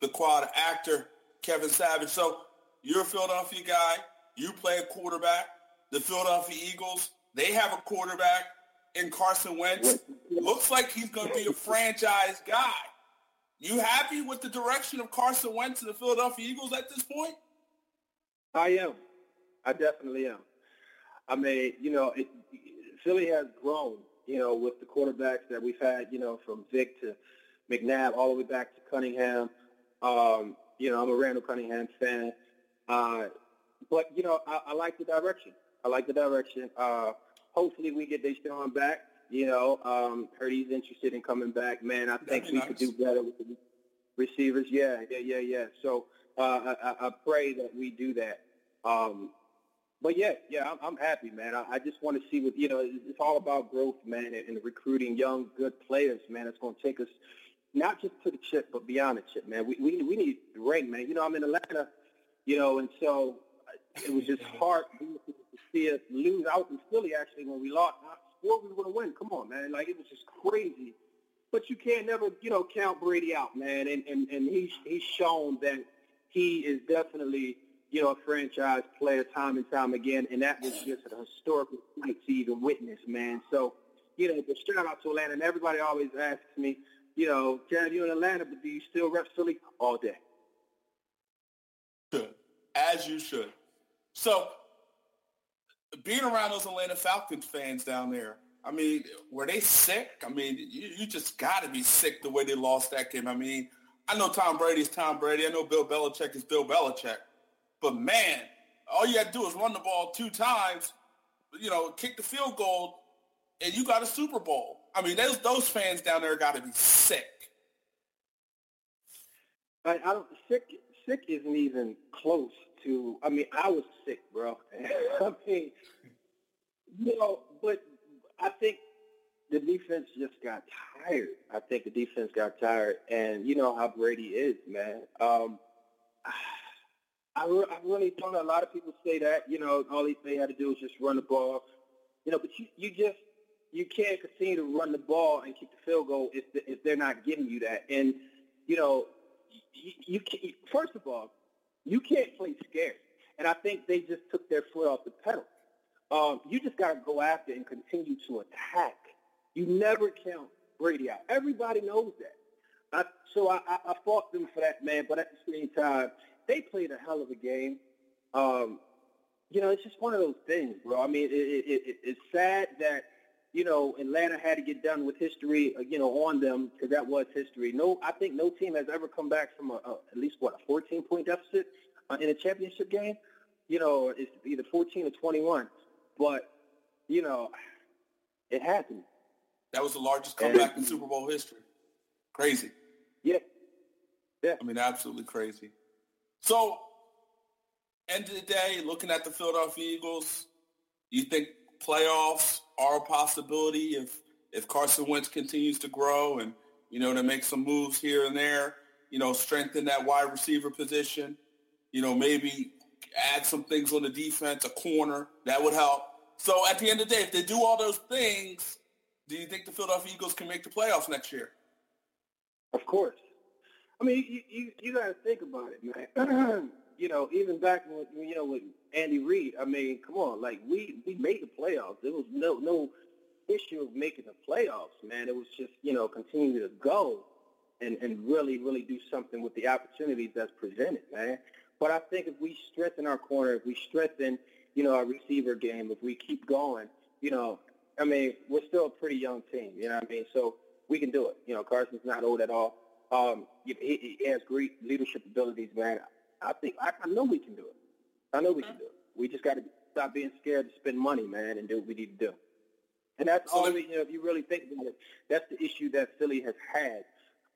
Speaker 1: the quad actor, Kevin Savage. So you're a Philadelphia guy. You play quarterback. The Philadelphia Eagles they have a quarterback in Carson Wentz. Looks like he's going to be a franchise guy. You happy with the direction of Carson Wentz and the Philadelphia Eagles at this point?
Speaker 4: I am. I definitely am. I mean, you know, it, Philly has grown, you know, with the quarterbacks that we've had, you know, from Vic to McNabb all the way back to Cunningham. Um, you know, I'm a Randall Cunningham fan. Uh, but, you know, I, I like the direction. I like the direction. Uh, hopefully we get DeSean back. You know, um, heard he's interested in coming back. Man, I think we nice. could do better with the receivers. Yeah, yeah, yeah, yeah. So uh, I, I pray that we do that. Um, but yeah, yeah, I'm, I'm happy, man. I, I just want to see what you know. It's all about growth, man, and, and recruiting young, good players, man. It's going to take us not just to the chip, but beyond the chip, man. We we, we need the ring, man. You know, I'm in Atlanta, you know, and so it was just hard see us lose out in Philly actually when we lost. I swore we were going to win. Come on, man. Like, it was just crazy. But you can't never, you know, count Brady out, man. And, and, and he's, he's shown that he is definitely, you know, a franchise player time and time again. And that was just a historical sight to even witness, man. So, you know, but shout out to Atlanta. And everybody always asks me, you know, Chad, you're in Atlanta, but do you still rep Philly? All day.
Speaker 1: As you should. So being around those Atlanta Falcons fans down there, I mean, were they sick? I mean, you, you just got to be sick the way they lost that game. I mean, I know Tom Brady's Tom Brady. I know Bill Belichick is Bill Belichick. But man, all you had to do is run the ball two times, you know, kick the field goal, and you got a Super Bowl. I mean, those those fans down there got to be sick.
Speaker 4: I, I don't sick. Sick isn't even close to. I mean, I was sick, bro. I mean, you know, but I think the defense just got tired. I think the defense got tired, and you know how Brady is, man. Um, I, re- I really don't. A lot of people say that you know all they had to do was just run the ball, you know. But you you just you can't continue to run the ball and kick the field goal if the, if they're not giving you that. And you know, you, you can, first of all, you can't play scared. And I think they just took their foot off the pedal. Um, you just got to go after and continue to attack. You never count Brady out. Everybody knows that. I, so I, I, I fought them for that, man. But at the same time, they played a hell of a game. Um, you know, it's just one of those things, bro. I mean, it, it, it, it's sad that you know Atlanta had to get done with history, uh, you know, on them because that was history. No, I think no team has ever come back from a, a at least what a 14 point deficit uh, in a championship game. You know, it's either 14 or 21, but you know, it happened.
Speaker 1: That was the largest comeback in Super Bowl history. Crazy.
Speaker 4: Yeah. Yeah.
Speaker 1: I mean, absolutely crazy. So, end of the day, looking at the Philadelphia Eagles, you think playoffs are a possibility if if Carson Wentz continues to grow and you know to make some moves here and there, you know, strengthen that wide receiver position, you know, maybe add some things on the defense, a corner that would help. So at the end of the day, if they do all those things, do you think the Philadelphia Eagles can make the playoffs next year?
Speaker 4: Of course. I mean, you you, you got to think about it, man. you know, even back when you know with Andy Reid, I mean, come on, like we we made the playoffs. There was no no issue of making the playoffs, man. It was just you know continue to go and and really really do something with the opportunities that's presented, man. But I think if we strengthen our corner, if we strengthen, you know, our receiver game, if we keep going, you know, I mean, we're still a pretty young team, you know what I mean? So we can do it. You know, Carson's not old at all. Um, he, he has great leadership abilities, man. I think I, I know we can do it. I know we can do it. We just got to stop being scared to spend money, man, and do what we need to do. And that's all. You know, if you really think about it, that's the issue that Philly has had.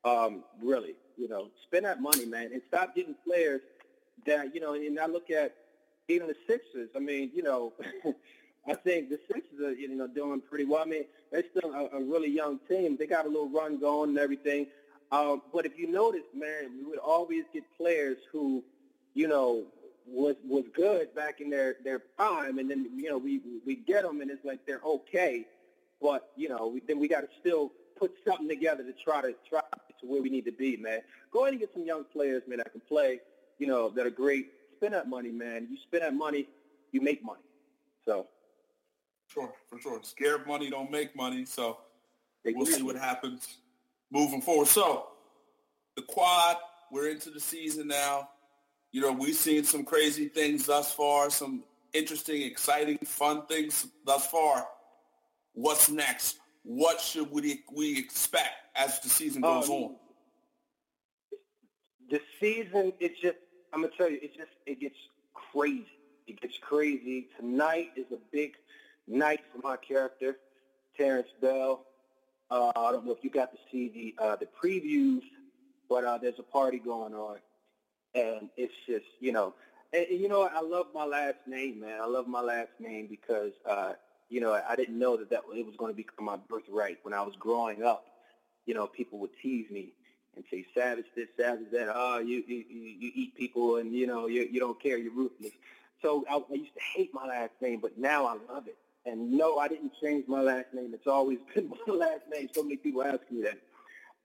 Speaker 4: Um, really, you know, spend that money, man, and stop getting players that you know. And I look at even the Sixers. I mean, you know. I think the Sixers are, you know, doing pretty well. I mean, they're still a, a really young team. They got a little run going and everything. Um, but if you notice, man, we would always get players who, you know, was was good back in their their prime, and then you know we we get them, and it's like they're okay, but you know we, then we got to still put something together to try to try to where we need to be, man. Go ahead and get some young players, man, that can play, you know, that are great. Spend that money, man. You spend that money, you make money. So
Speaker 1: Sure, for sure. Scared money don't make money, so we'll see what happens moving forward. So the quad, we're into the season now. You know, we've seen some crazy things thus far, some interesting, exciting, fun things thus far. What's next? What should we we expect as the season goes um, on?
Speaker 4: The season, it's just, I'm gonna tell you, it just it gets crazy. It gets crazy. Tonight is a big night for my character, Terrence Bell. Uh, I don't know if you got to see the uh, the previews, but uh, there's a party going on, and it's just you know, and, you know I love my last name, man. I love my last name because uh, you know I didn't know that that it was going to become my birthright when I was growing up. You know, people would tease me and say savage this, savage that. Oh, you you, you eat people, and you know you you don't care, you're ruthless. So I, I used to hate my last name, but now I love it. And no, I didn't change my last name. It's always been my last name. So many people ask me that.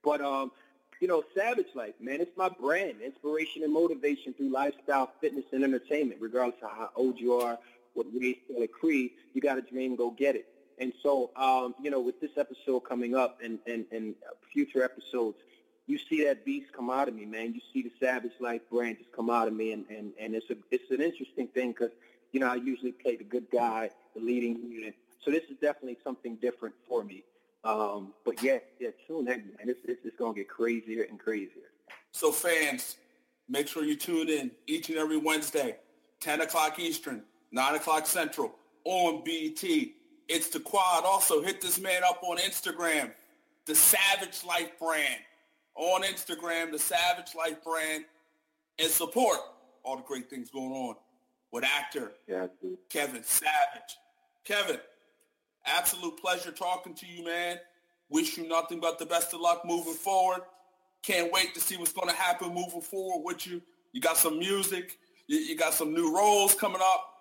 Speaker 4: But, um, you know, Savage Life, man, it's my brand. Inspiration and motivation through lifestyle, fitness, and entertainment. Regardless of how old you are, what race, or creed, you got a dream, go get it. And so, um, you know, with this episode coming up and, and, and future episodes, you see that beast come out of me, man. You see the Savage Life brand just come out of me, and, and, and it's a it's an interesting thing because you know, I usually play the good guy, the leading unit. So this is definitely something different for me. Um, but yeah, yeah, tune in, man. It's, it's, it's going to get crazier and crazier.
Speaker 1: So fans, make sure you tune in each and every Wednesday, 10 o'clock Eastern, 9 o'clock Central on BT. It's the quad. Also, hit this man up on Instagram, the Savage Life brand. On Instagram, the Savage Life brand. And support all the great things going on with actor
Speaker 4: yeah,
Speaker 1: Kevin Savage. Kevin, absolute pleasure talking to you, man. Wish you nothing but the best of luck moving forward. Can't wait to see what's going to happen moving forward with you. You got some music. You, got some new roles coming up.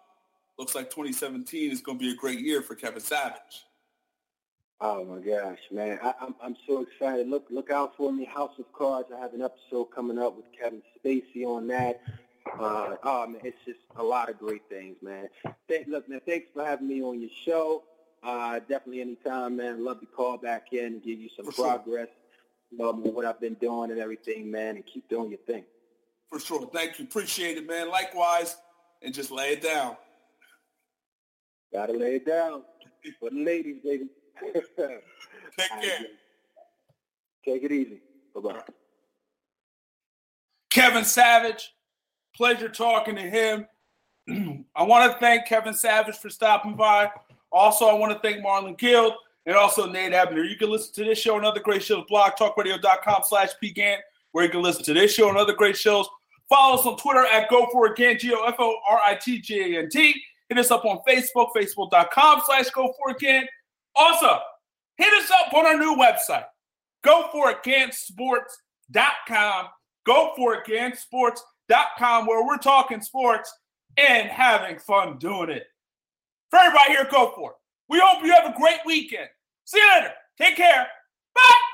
Speaker 1: Looks like 2017 is going to be a great year for Kevin Savage.
Speaker 4: Oh my gosh, man! I, am I'm, I'm so excited. Look look out for me, House of Cards. I have an episode coming up with Kevin Spacey on that. Uh, oh man, it's just a lot of great things, man. Look, man, thanks for having me on your show. Uh, definitely anytime, man. Love to call back in and give you some for progress. Sure. Um, what I've been doing and everything, man, and keep doing your thing.
Speaker 1: For sure. Thank you. Appreciate it, man. Likewise. And just lay it down.
Speaker 4: Gotta lay it down. For the ladies, baby.
Speaker 1: Take care.
Speaker 4: Take it easy. Bye-bye.
Speaker 1: Kevin Savage, pleasure talking to him. I want to thank Kevin Savage for stopping by. Also, I want to thank Marlon Guild and also Nate Ebner. You can listen to this show and other great shows, blogtalkradio.com slash pgant, where you can listen to this show and other great shows. Follow us on Twitter at Go For It Gant, G-O-F-O-R-I-T-G-A-N-T. Hit us up on Facebook, facebook.com slash Go For Gant. Also, hit us up on our new website, Go For It GantSports.com. Go For It GantSports.com, where we're talking sports and having fun doing it. For everybody here, go for it. We hope you have a great weekend. See you later. Take care. Bye.